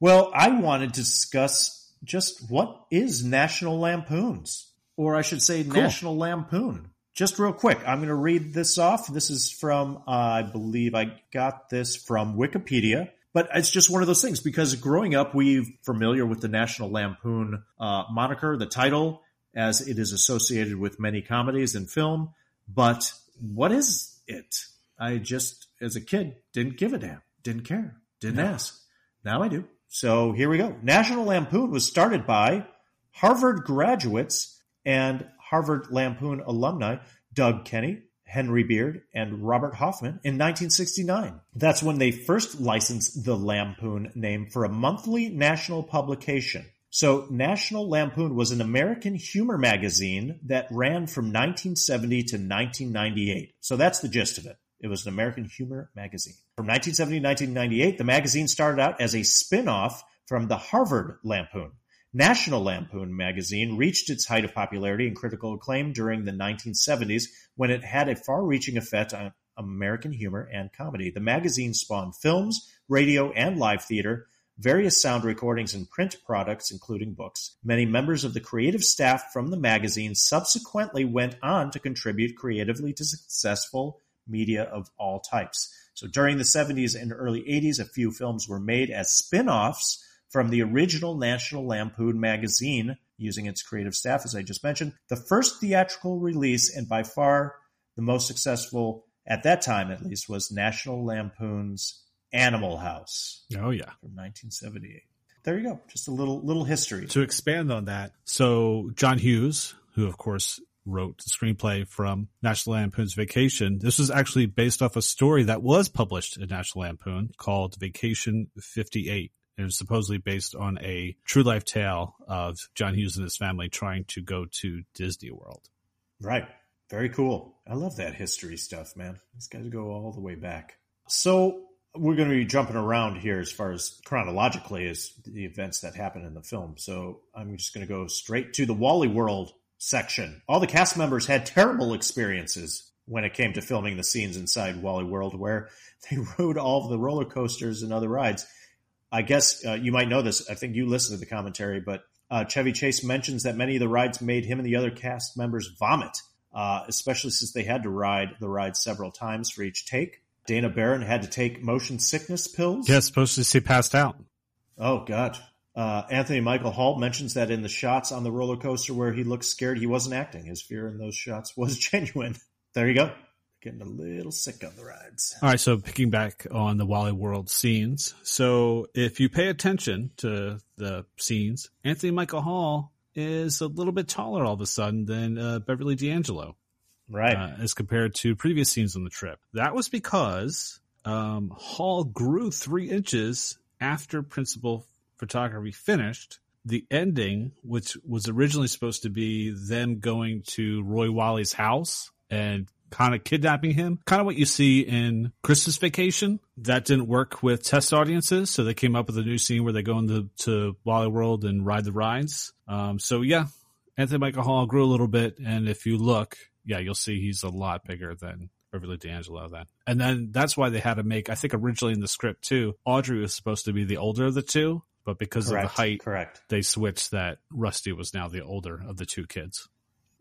Well, I wanted to discuss just what is National Lampoons, or I should say National Lampoon. Just real quick, I'm going to read this off. This is from, uh, I believe I got this from Wikipedia, but it's just one of those things because growing up, we're familiar with the National Lampoon uh, moniker, the title, as it is associated with many comedies and film. But what is it? I just, as a kid, didn't give a damn, didn't care, didn't ask. Now I do. So here we go. National Lampoon was started by Harvard graduates and Harvard Lampoon alumni Doug Kenney, Henry Beard, and Robert Hoffman in 1969. That's when they first licensed the Lampoon name for a monthly national publication. So National Lampoon was an American humor magazine that ran from 1970 to 1998. So that's the gist of it. It was an American humor magazine. From 1970 to 1998, the magazine started out as a spin-off from the Harvard Lampoon. National Lampoon magazine reached its height of popularity and critical acclaim during the 1970s when it had a far-reaching effect on American humor and comedy. The magazine spawned films, radio, and live theater, various sound recordings and print products, including books. Many members of the creative staff from the magazine subsequently went on to contribute creatively to successful media of all types. So during the 70s and early 80s, a few films were made as spin offs from the original National Lampoon magazine using its creative staff, as I just mentioned. The first theatrical release, and by far the most successful at that time at least, was National Lampoon's Animal House Oh yeah. from 1978. There you go. Just a little little history. To expand on that, so John Hughes, who of course wrote the screenplay from National Lampoon's Vacation, this was actually based off a story that was published in National Lampoon called Vacation 58. And it's supposedly based on a true life tale of John Hughes and his family trying to go to Disney World. Right. Very cool. I love that history stuff, man. These guys go all the way back. So we're going to be jumping around here as far as chronologically as the events that happen in the film. So I'm just going to go straight to the Wally World section. All the cast members had terrible experiences when it came to filming the scenes inside Wally World, where they rode all of the roller coasters and other rides. I guess uh, you might know this. I think you listened to the commentary, but uh, Chevy Chase mentions that many of the rides made him and the other cast members vomit, uh, especially since they had to ride the ride several times for each take. Dana Barron had to take motion sickness pills. Yeah, supposed to see passed out. Oh God. Uh, Anthony Michael Hall mentions that in the shots on the roller coaster where he looked scared, he wasn't acting. His fear in those shots was genuine. There you go. Getting a little sick on the rides. All right, so picking back on the Wally World scenes. So if you pay attention to the scenes, Anthony Michael Hall is a little bit taller all of a sudden than uh, Beverly D'Angelo Right. uh, as compared to previous scenes on the trip. That was because um, Hall grew three inches after principal photography finished. The ending, which was originally supposed to be them going to Roy Wally's house and kind of kidnapping him, kind of what you see in Christmas Vacation. That didn't work with test audiences, so they came up with a new scene where they go into to Wally World and ride the rides. Um, so yeah, Anthony Michael Hall grew a little bit, and if you look, yeah, you'll see he's a lot bigger than Beverly D'Angelo then. And then that's why they had to make, I think originally in the script too, Audrey was supposed to be the older of the two, but because Correct. of the height, Correct. they switched that Rusty was now the older of the two kids.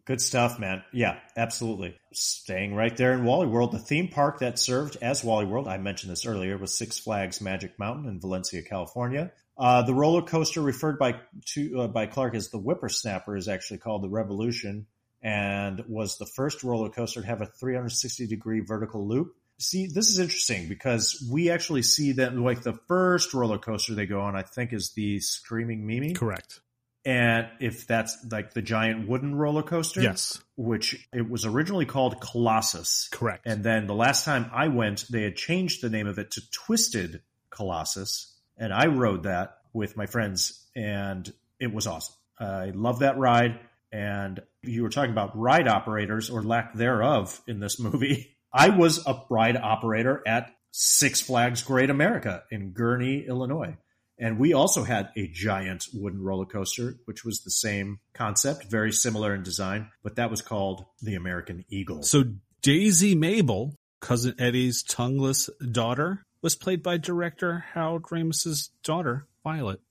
Good stuff, man. Yeah, absolutely. Staying right there in Wally World, the theme park that served as Wally World, I mentioned this earlier, was Six Flags Magic Mountain in Valencia, California. Uh, the roller coaster referred by to uh, by Clark as the Whippersnapper is actually called the Revolution, and was the first roller coaster to have a 360 degree vertical loop. See, this is interesting because we actually see that like the first roller coaster they go on, I think, is the Screaming Mimi. Correct. And if that's like the giant wooden roller coaster, Yes. which it was originally called Colossus. Correct. And then the last time I went, they had changed the name of it to Twisted Colossus. And I rode that with my friends and it was awesome. I love that ride. And you were talking about ride operators or lack thereof in this movie. I was a ride operator at Six Flags Great America in Gurnee, Illinois. And we also had a giant wooden roller coaster, which was the same concept, very similar in design, but that was called the American Eagle. so Daisy Mabel, cousin Eddie's tongueless daughter, was played by director Harold Ramis's daughter, Violet.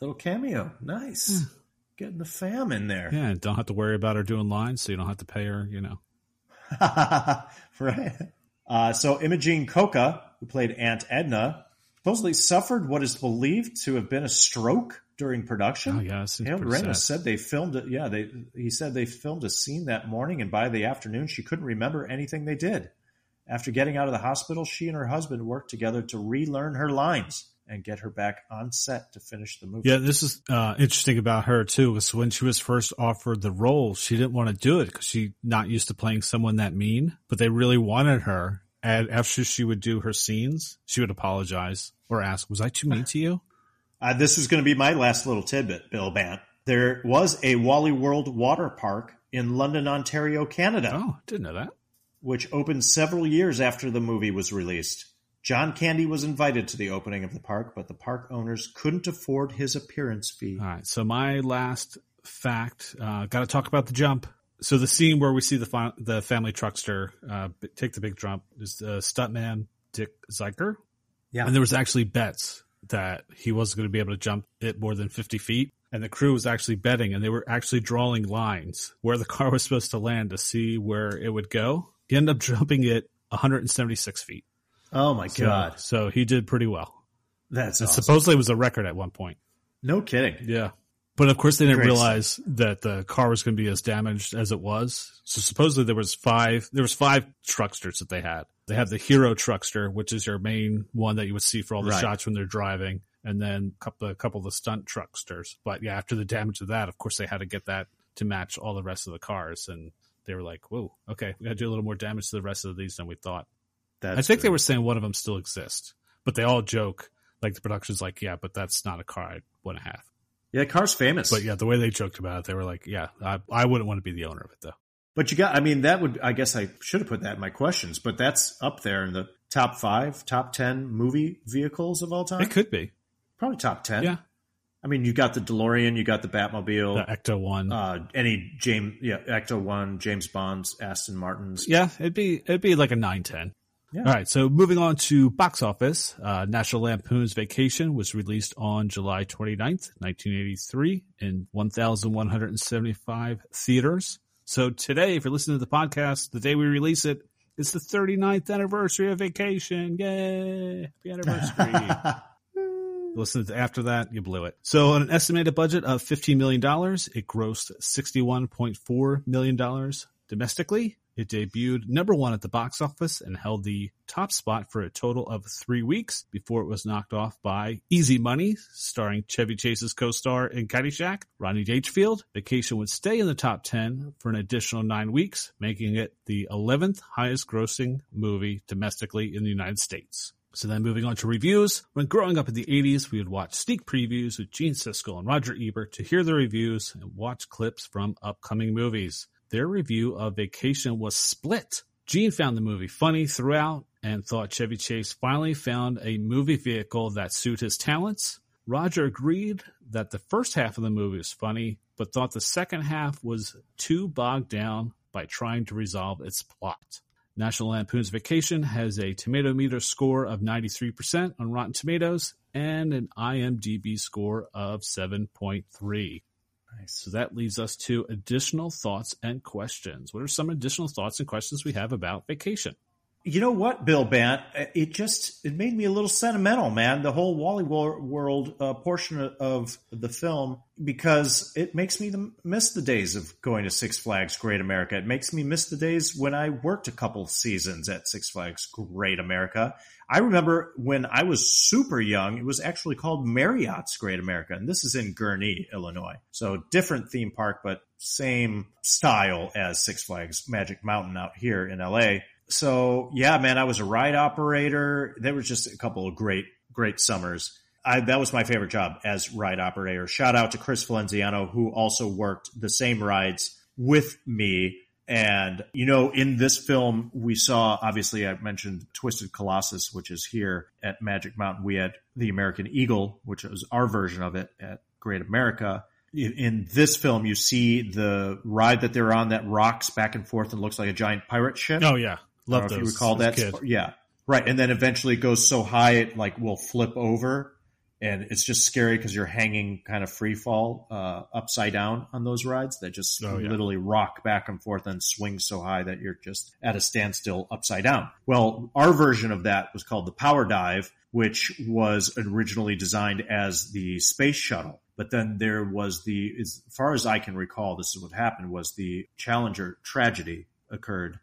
Little cameo. Nice. Getting the fam in there. Yeah, don't have to worry about her doing lines, so you don't have to pay her, you know. right. Uh, so Imogene Coca, who played Aunt Edna, supposedly suffered what is believed to have been a stroke during production. Oh seems Harold Ramis sad. said they filmed it. Yeah, they he said they filmed a scene that morning, and by the afternoon, she couldn't remember anything they did. After getting out of the hospital, she and her husband worked together to relearn her lines and get her back on set to finish the movie. Yeah, this is uh, interesting about her too. Was when she was first offered the role, she didn't want to do it because she not used to playing someone that mean. But they really wanted her, and after she would do her scenes, she would apologize or ask, "Was I too mean to you?" Uh, this is going to be my last little tidbit, Bill Bant. There was a Wally World water park in London, Ontario, Canada, Oh, didn't know that. which opened several years after the movie was released. John Candy was invited to the opening of the park, but the park owners couldn't afford his appearance fee. All right. So my last fact, uh, got to talk about the jump. So the scene where we see the fi- the family truckster uh, take the big jump is uh, stuntman Dick Ziker. Yeah. And there was actually bets that he wasn't going to be able to jump it more than 50 feet. And the crew was actually betting and they were actually drawing lines where the car was supposed to land to see where it would go. He ended up jumping it 176 feet. Oh my So, god, so he did pretty well. that's awesome. supposedly it was a record at one point. no kidding. Yeah. But of course they didn't Great realize that the car was going to be as damaged as it was. So supposedly there was five, there was five trucksters that they had. They have the hero truckster, which is your main one that you would see for all the Right. shots when they're driving. And then a couple, a couple of the stunt trucksters. But yeah, after the damage of that, of course they had to get that to match all the rest of the cars. And they were like, whoa, okay, we got to do a little more damage to the rest of these than we thought. That's I think they were saying one of them still exists, but they all joke like the production's like, yeah, but that's not a car I'd want to have. Yeah, car's famous. But yeah, the way they joked about it, they were like, yeah, I, I wouldn't want to be the owner of it though. But you got, I mean, that would, I guess I should have put that in my questions, but that's up there in the top five, top 10 movie vehicles of all time. It could be. Probably top 10. Yeah. I mean, you got the DeLorean, you got the Batmobile, The Ecto one. uh, any James, yeah, Ecto One, James Bond's, Aston Martin's. yeah, it'd be it'd be like a nine ten. Yeah. All right, so moving on to box office, uh, National Lampoon's Vacation was released on July 29th, 1983 in 1,175 theaters. So today, if you're listening to the podcast, the day we release it, it's the 39th anniversary of Vacation. Yay! Happy anniversary. Listen to after that, you blew it. So on an estimated budget of $15 million, it grossed $61.4 million domestically. It debuted number one at the box office and held the top spot for a total of three weeks before it was knocked off by Easy Money, starring Chevy Chase's co-star in Caddyshack, Rodney Dangerfield. Vacation would stay in the top 10 for an additional nine weeks, making it the 11th highest grossing movie domestically in the United States. So then moving on to reviews. When growing up in the 80s, we would watch sneak previews with Gene Siskel and Roger Ebert to hear the reviews and watch clips from upcoming movies. Their review of Vacation was split. Gene found the movie funny throughout and thought Chevy Chase finally found a movie vehicle that suited his talents. Roger agreed that the first half of the movie was funny, but thought the second half was too bogged down by trying to resolve its plot. National Lampoon's Vacation has a tomato meter score of 93% on Rotten Tomatoes and an IMDb score of 7.3. Nice. So that leads us to additional thoughts and questions. What are some additional thoughts and questions we have about vacation? You know what, Bill Bant? It just it made me a little sentimental, man. The whole Wally World uh, portion of the film because it makes me miss the days of going to Six Flags Great America. It makes me miss the days when I worked a couple seasons at Six Flags Great America. I remember when I was super young, it was actually called Marriott's Great America, and this is in Gurnee, Illinois. So different theme park, but same style as Six Flags Magic Mountain out here in LA so yeah, man, I was a ride operator. There was just a couple of great, great summers. I, that was my favorite job as ride operator. Shout out to Chris Valenziano, who also worked the same rides with me. And, you know, in this film, we saw, obviously, I mentioned Twisted Colossus, which is here at Magic Mountain. We had the American Eagle, which was our version of it at Great America. In, this film, you see the ride that they're on that rocks back and forth and looks like a giant pirate ship. Oh, yeah. Love I don't know those. if you recall that. kid. Yeah. Right. And then eventually it goes so high it like will flip over and it's just scary because you're hanging kind of free fall uh, upside down on those rides that just Oh, yeah. literally rock back and forth and swing so high that you're just at a standstill upside down. Well, our version of that was called the Power Dive, which was originally designed as the space shuttle. But then there was the, as far as I can recall, this is what happened was the Challenger tragedy occurred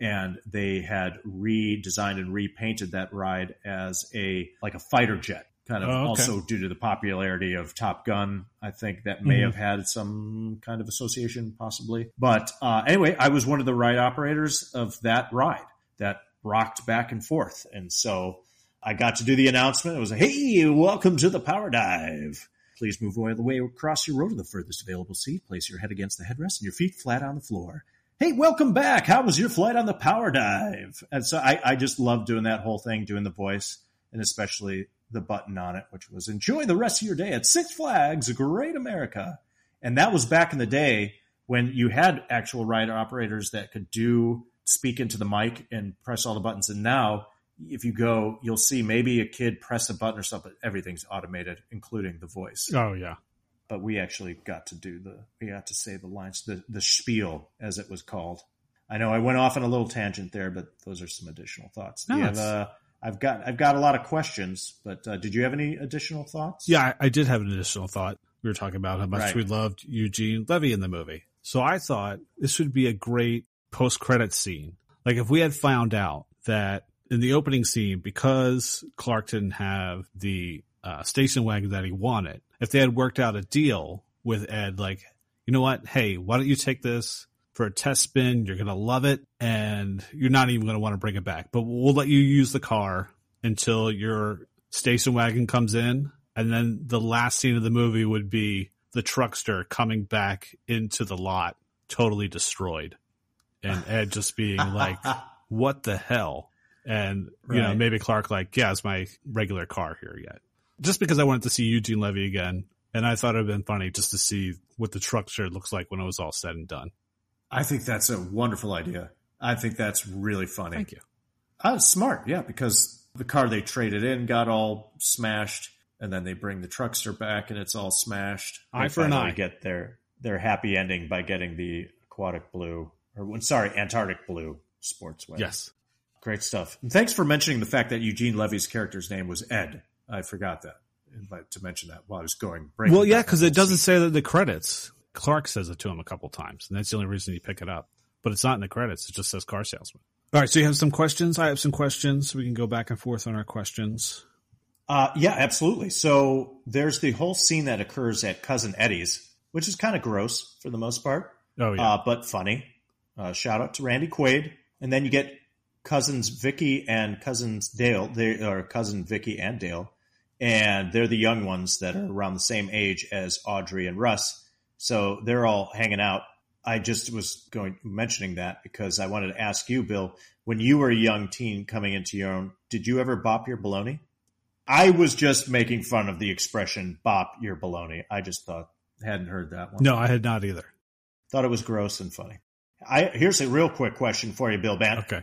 and they had redesigned and repainted that ride as a like a fighter jet kind of Oh, okay. also due to the popularity of top gun i think that may Mhm. have had some kind of association possibly but uh, anyway i was one of the ride operators of that ride that rocked back and forth and so i got to do the announcement it was hey welcome to the power dive Please move away the way across your row to the furthest available seat. Place your head against the headrest and your feet flat on the floor. Hey, welcome back. How was your flight on the power dive? And so I, I just love doing that whole thing, doing the voice, and especially the button on it, which was enjoy the rest of your day at Six Flags, Great America. And that was back in the day when you had actual ride operators that could do speak into the mic and press all the buttons. And now, if you go, you'll see maybe a kid press a button or something. But everything's automated, including the voice Oh, yeah. but we actually got to do the we got to say the lines the the spiel as it was called i know i went off on a little tangent there but those are some additional thoughts No, you have, it's- i've got i've got a lot of questions but uh, did you have any additional thoughts Yeah, I, I did have an additional thought. We were talking about how much Right. we loved Eugene Levy in the movie. So I thought this would be a great post credit scene. Like if we had found out that in the opening scene, because Clark didn't have the uh, station wagon that he wanted, if they had worked out a deal with Ed, like, you know what? Hey, why don't you take this for a test spin? You're going to love it and you're not even going to want to bring it back, but we'll let you use the car until you're station wagon comes in, and then the last scene of the movie would be the truckster coming back into the lot, totally destroyed, and Ed just being like, "What the hell?" And you know, maybe Clark like, "Yeah, it's my regular car here yet." Just because I wanted to see Eugene Levy again, and I thought it'd been funny just to see what the truckster looks like when it was all said and done. I think that's a wonderful idea. I think that's really funny. Thank you. Uh, smart, yeah, because the car they traded in got all smashed, and then they bring the truckster back, and it's all smashed. Eye for an eye. Get their their happy ending by getting the aquatic blue, or sorry, Antarctic blue sports wagon. Yes. great stuff. And thanks for mentioning the fact that Eugene Levy's character's name was Ed. I forgot that but to mention that while I was going. Well, yeah, because it doesn't scene. say that the credits. Clark says it to him a couple times, and that's the only reason you pick it up. But it's not in the credits; it just says car salesman. All right, so you have some questions. I have some questions. We can go back and forth on our questions. Uh, yeah, absolutely. So there's the whole scene that occurs at Cousin Eddie's, which is kind of gross for the most part, Oh yeah, uh, but funny. Uh, shout out to Randy Quaid, and then you get cousins Vicky and cousins Dale. They are cousin Vicky and Dale, and they're the young ones that are around the same age as Audrey and Russ. So they're all hanging out. I just was going mentioning that because I wanted to ask you, Bill, when you were a young teen coming into your own, did you ever bop your baloney? I was just making fun of the expression "bop your baloney." I just thought hadn't heard that one. no, I had not either. thought it was gross and funny. I here's a real quick question for you, Bill Bant. Okay,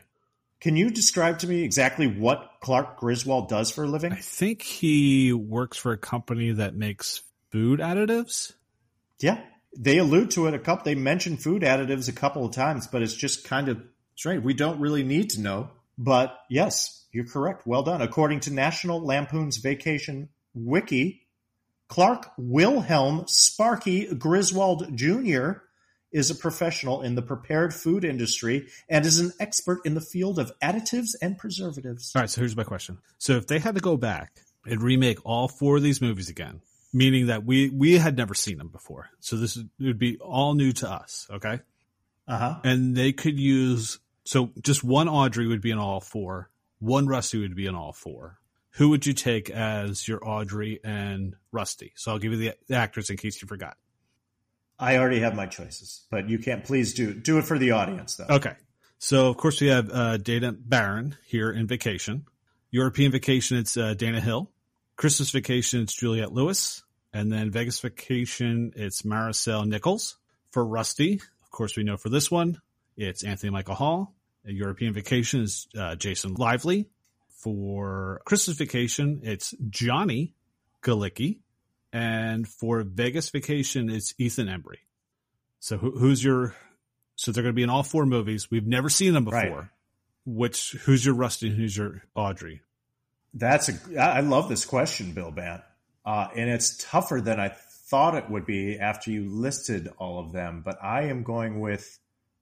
Can you describe to me exactly what Clark Griswold does for a living? I think he works for a company that makes food additives. Yeah, they allude to it a couple. They mention food additives a couple of times, but it's just kind of. strange. We don't really need to know. But yes, you're correct. Well done. According to National Lampoon's Vacation Wiki, Clark Wilhelm Sparky Griswold Jr. is a professional in the prepared food industry and is an expert in the field of additives and preservatives. All right, so here's my question. So if they had to go back and remake all four of these movies again, meaning that we we had never seen them before, so this would be all new to us, okay? Uh huh. and they could use so just one Audrey would be in all four, one Rusty would be in all four. Who would you take as your Audrey and Rusty? So I'll give you the, the actors in case you forgot. I already have my choices, but you can't please do do it for the audience though. Okay. So of course we have uh, Dana Barron here in Vacation. European Vacation, it's uh, Dana Hill. Christmas Vacation, it's Juliette Lewis. And then Vegas Vacation, it's Marisol Nichols. For Rusty, of course we know for this one, it's Anthony Michael Hall. At European Vacation is uh, Jason Lively. For Christmas Vacation, it's Johnny Galecki. And for Vegas Vacation, it's Ethan Embry. So who, who's your? So they're going to be in all four movies. We've never seen them before. Right. Which who's your Rusty and who's your Audrey? That's a. I love this question, Bill Bant, uh, and it's tougher than I thought it would be after you listed all of them. But I am going with.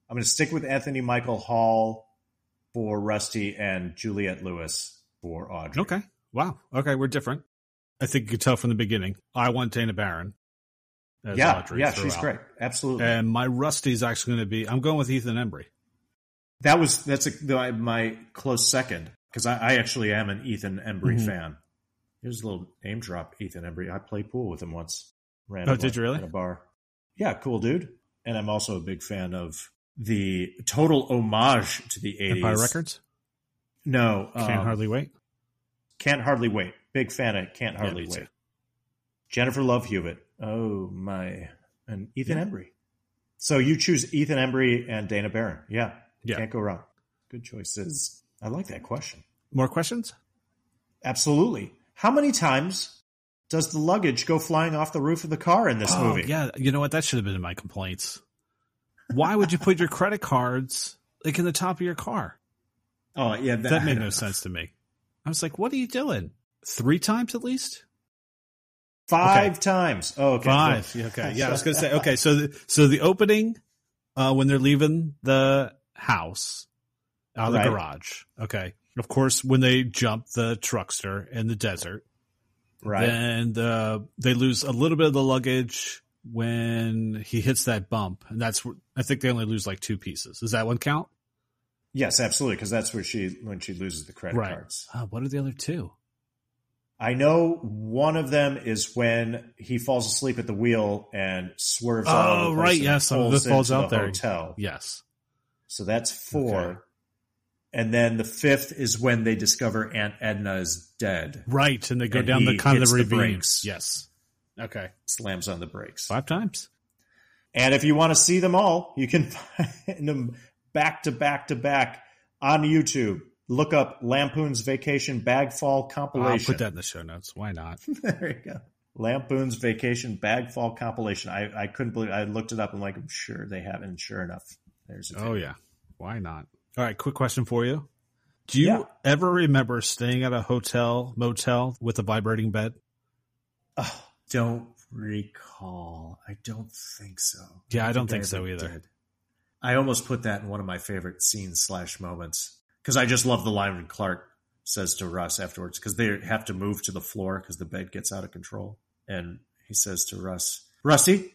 I'm going to stick with Anthony Michael Hall for Rusty and Juliette Lewis for Audrey. Okay. Wow. Okay, we're different. I think you could tell from the beginning. I want Dana Barron. as Yeah, Audrey yeah, she's great. Absolutely. And my Rusty is actually going to be. I'm going with Ethan Embry. that was that's a, my close second because I, I actually am an Ethan Embry Mhm. fan. Here's a little name drop. Ethan Embry. I played pool with him once. Oh, did you really? At a bar. Yeah, cool dude. And I'm also a big fan of the total homage to the 80s. Empire Records. No, Can't um, hardly wait. Can't hardly wait. Big fan of Can't Yeah, Hardly too. Wait. Jennifer Love Hewitt. Oh my, and Ethan Yeah. Embry. So you choose Ethan Embry and Dana Barron. Yeah, Yeah. can't go wrong. Good choices. I like that question. More questions? Absolutely. How many times does the luggage go flying off the roof of the car in this oh, movie? yeah. You know what? That should have been in my complaints. Why would you put your credit cards like in the top of your car? Oh yeah, That that made no sense to me. I was like, what are you doing? Three times at least? Five times. Oh, okay. Five. Yeah, Okay. Yeah, I was gonna say. Okay, so the, so the opening, uh, when they're leaving the house out of the Right. garage. Okay. Of course, when they jump the truckster in the desert, right. and uh, they lose a little bit of the luggage when he hits that bump, and that's I think they only lose like two pieces. Does that one count? Yes, absolutely. Because that's where she when she loses the credit Right. cards. Uh, what are the other two? I know one of them is when he falls asleep at the wheel and swerves. Oh, the right. Yes. Of pulls it falls out the there. Hotel. Yes. So that's four. Okay. And then the fifth is when they discover Aunt Edna is dead. Right. And they go And down the he kind of the ravine. brakes. Yes. Okay. Slams on the brakes. Five times. And if you want to see them all, you can find them back to back to back on YouTube. Look up Lampoon's Vacation Bagfall Compilation. I'll put that in the show notes. Why not? there you go. Lampoon's Vacation Bagfall Compilation. I, I couldn't believe I looked it up and like I'm sure they have it. And sure enough, there's a Oh yeah. Why not? All right, quick question for you. Do you Yeah. ever remember staying at a hotel motel with a vibrating bed? Oh, don't recall. I don't think so. Yeah, I don't think I so either. did. I almost put that in one of my favorite scenes slash moments because I just love the line when Clark says to Russ afterwards because they have to move to the floor because the bed gets out of control, and he says to Russ, "Rusty,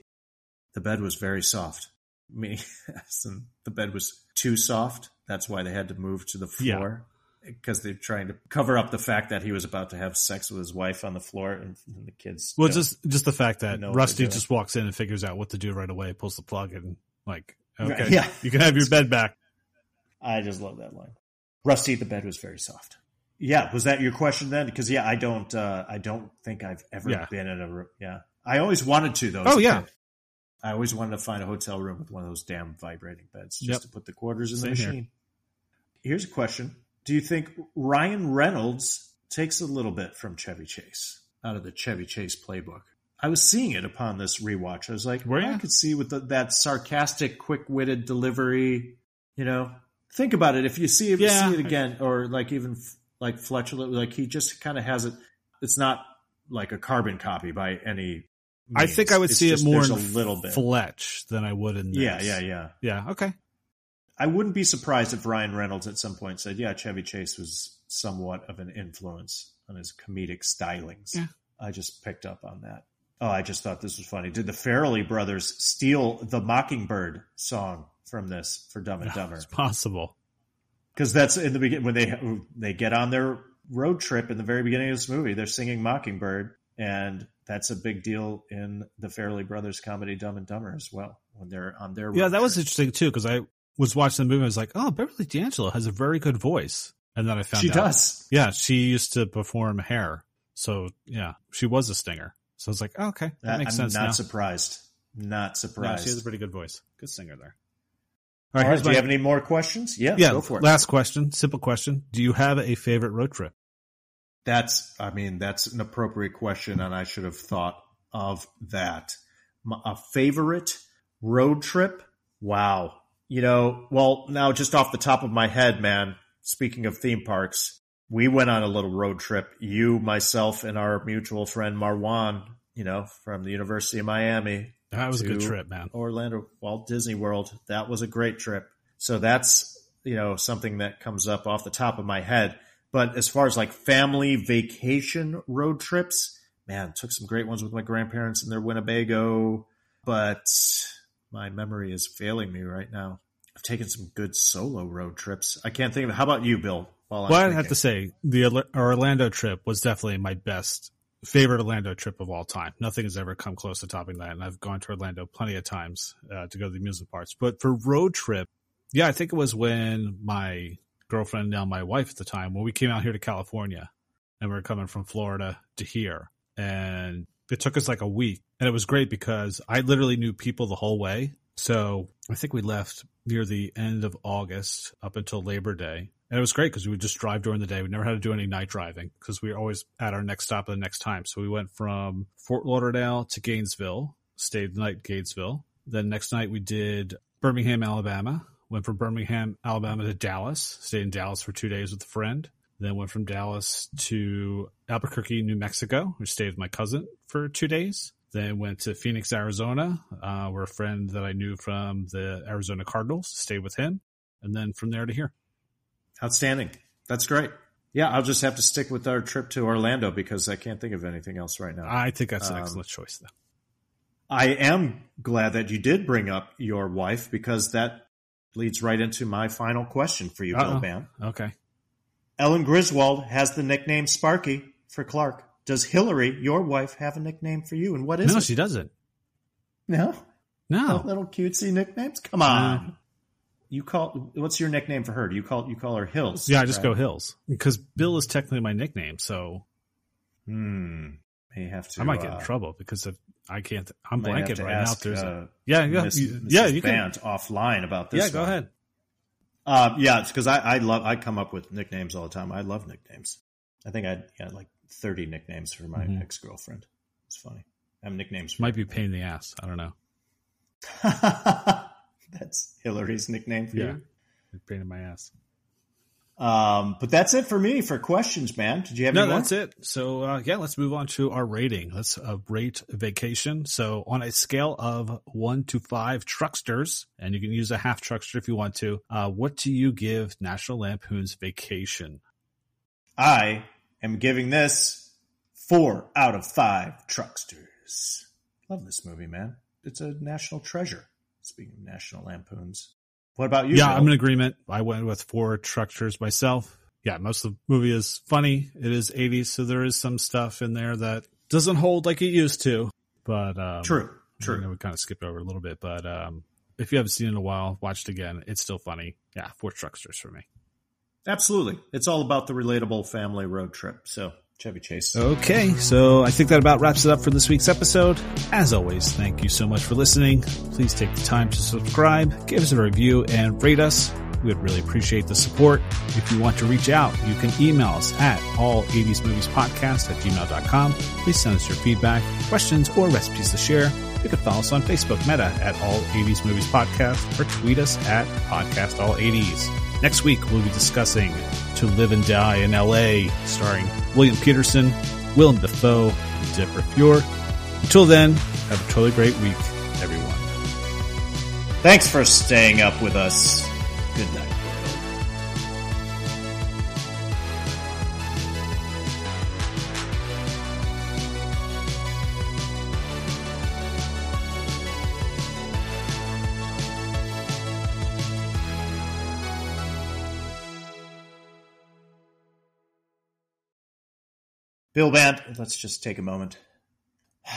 the bed was very soft. Meaning, the bed was too soft. That's why they had to move to the Yeah. floor." Because they're trying to cover up the fact that he was about to have sex with his wife on the floor, and the kids. Well, just just the fact that Rusty just walks in and figures out what to do right away, pulls the plug, and like, okay, Yeah. you can have your bed back. I just love that line. Rusty, the bed was very soft. Yeah, was that your question then? Because yeah, I don't, uh, I don't think I've ever Yeah. been in a room. Yeah, I always wanted to though. Oh, yeah. kid. I always wanted to find a hotel room with one of those damn vibrating beds just Yep. to put the quarters in Same the here. machine. Here's a question: Do you think Ryan Reynolds takes a little bit from Chevy Chase out of the Chevy Chase playbook? I was seeing it upon this rewatch. I was like, Were I could see with the, that sarcastic, quick-witted delivery. You know, think about it. If you see if you see it again, or like even f- like Fletcher, like he just kind of has it. It's not like a carbon copy by any. I think I would It's see just- it more in a little bit. Fletch than I would in this. Yeah, yeah, yeah. yeah. Okay, I wouldn't be surprised if Ryan Reynolds at some point said, "Yeah, Chevy Chase was somewhat of an influence on his comedic stylings." Yeah. I just picked up on that. Oh, I just thought this was funny. Did the Farrelly brothers steal the Mockingbird song from this for Dumb and Dumber? it's possible. Because that's in the beginning when they they get on their road trip in the very beginning of this movie. They're singing Mockingbird, and that's a big deal in the Farrelly brothers comedy Dumb and Dumber as well. When they're on their Yeah, that was interesting too because I was watching the movie. I was like, oh, Beverly D'Angelo has a very good voice, and then I found out she out, does. Yeah, she used to perform hair, so yeah, she was a stinger. So I was like, oh, okay, that That- makes I'm sense not now. surprised. Not Yeah, surprised. she has a pretty good voice. Good singer there. All right, here's do you have any more questions? Yeah, yeah, go for it. last question, simple question. Do you have a favorite road trip? That's, I mean, that's an appropriate question, and I should have thought of that. A favorite road trip? Wow. You know, well, now just off the top of my head, man, speaking of theme parks, we went on a little road trip. You, myself, and our mutual friend Marwan, you know, from the University of Miami, That was a good trip, man. Orlando, Walt Disney World. That was a great trip. So that's, you know, something that comes up off the top of my head. But as far as like family vacation road trips, man, took some great ones with my grandparents in their Winnebago, but my memory is failing me right now. I've taken some good solo road trips. I can't think of How about you, Bill? While I'm Well, I have to say the Orlando trip was definitely my best favorite Orlando trip of all time. Nothing has ever come close to topping that, and I've gone to Orlando plenty of times uh, to go to the amusement parks. But for road trip, yeah, I think it was when my girlfriend, now my wife at the time, when we came out here to California, and we were coming from Florida to here, and it took us like a week, and it was great because I literally knew people the whole way. So I think we left near the end of August up until Labor Day. And it was great because we would just drive during the day. We never had to do any night driving because we were always at our next stop at the next time. So we went from Fort Lauderdale to Gainesville, stayed the night Gainesville. Then next night we did Birmingham, Alabama. Went from Birmingham, Alabama to Dallas. Stayed in Dallas for two days with a friend. Then went from Dallas to Albuquerque, New Mexico. We stayed with my cousin for two days. Then went to Phoenix, Arizona, uh, where a friend that I knew from the Arizona Cardinals stayed with him. And then from there to here. Outstanding. That's great. Yeah, I'll just have to stick with our trip to Orlando because I can't think of anything else right now. I think that's an Um, excellent choice, though. I am glad that you did bring up your wife because that leads right into my final question for you, Uh-oh. Bill Ban. Okay. Ellen Griswold has the nickname Sparky for Clark. does Hillary, your wife, have a nickname for you? And what is no, it? she doesn't. No, No. little cutesy nicknames. Come on. You call what's your nickname for her? Do you call you call her Hills? Yeah, I just right? go Hills because Bill is technically my nickname, so Hmm. May have to. I might get uh, in trouble because if I can't. I'm might blanking right now. ask, If there's a, uh, yeah, yeah, Miss- you- yeah, you can. Bant offline about this. Yeah, go one. ahead. Uh, yeah, it's because I, I love I come up with nicknames all the time. I love nicknames. I think I had like thirty nicknames for my Mhm. ex girlfriend. It's funny. I have nicknames. For Might be a pain in the ass. I don't know. that's Hillary's nickname for Yeah, you. pain in my ass. Um, but that's it for me for questions, man. Did you have No, any more? that's it. So uh, yeah, let's move on to our rating. Let's uh, rate vacation. So on a scale of one to five trucksters, and you can use a half truckster if you want to. Uh, what do you give National Lampoon's Vacation? I am giving this four out of five trucksters. Love this movie, man. It's a national treasure. Speaking of national lampoons, what about you? yeah, Bill? I'm in agreement. I went with four trucksters myself. Yeah, most of the movie is funny. It is 80s, so there is some stuff in there that doesn't hold like it used to. But um, True, I true. know we kind of skipped over a little bit, but um, if you haven't seen it in a while, watch it again. It's still funny. Yeah, four trucksters for me. Absolutely. It's all about the relatable family road trip. So, Chevy Chase. Okay, so I think that about wraps it up for this week's episode. As always, thank you so much for listening. Please take the time to subscribe, give us a review, and rate us. We would really appreciate the support. If you want to reach out, you can email us at all 80s movies podcast at gmail.com. Please send us your feedback, questions, or recipes to share. You can follow us on Facebook Meta at All 80s Movies Podcast or tweet us at Podcast All 80s. Next week, we'll be discussing To Live and Die in LA, starring William Petersen, Willem Dafoe, and Deborah Feuer. Until then, have a totally great week, everyone. Thanks for staying up with us. Good night. Bill Band, let's just take a moment.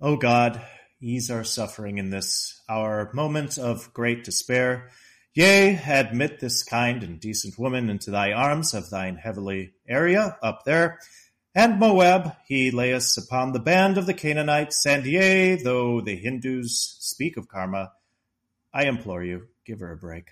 Oh God, ease our suffering in this, our moment of great despair. Yea, admit this kind and decent woman into thy arms of thine heavenly area up there. And Moab, he lay us upon the band of the Canaanites, and yea, though the Hindus speak of karma, I implore you, give her a break.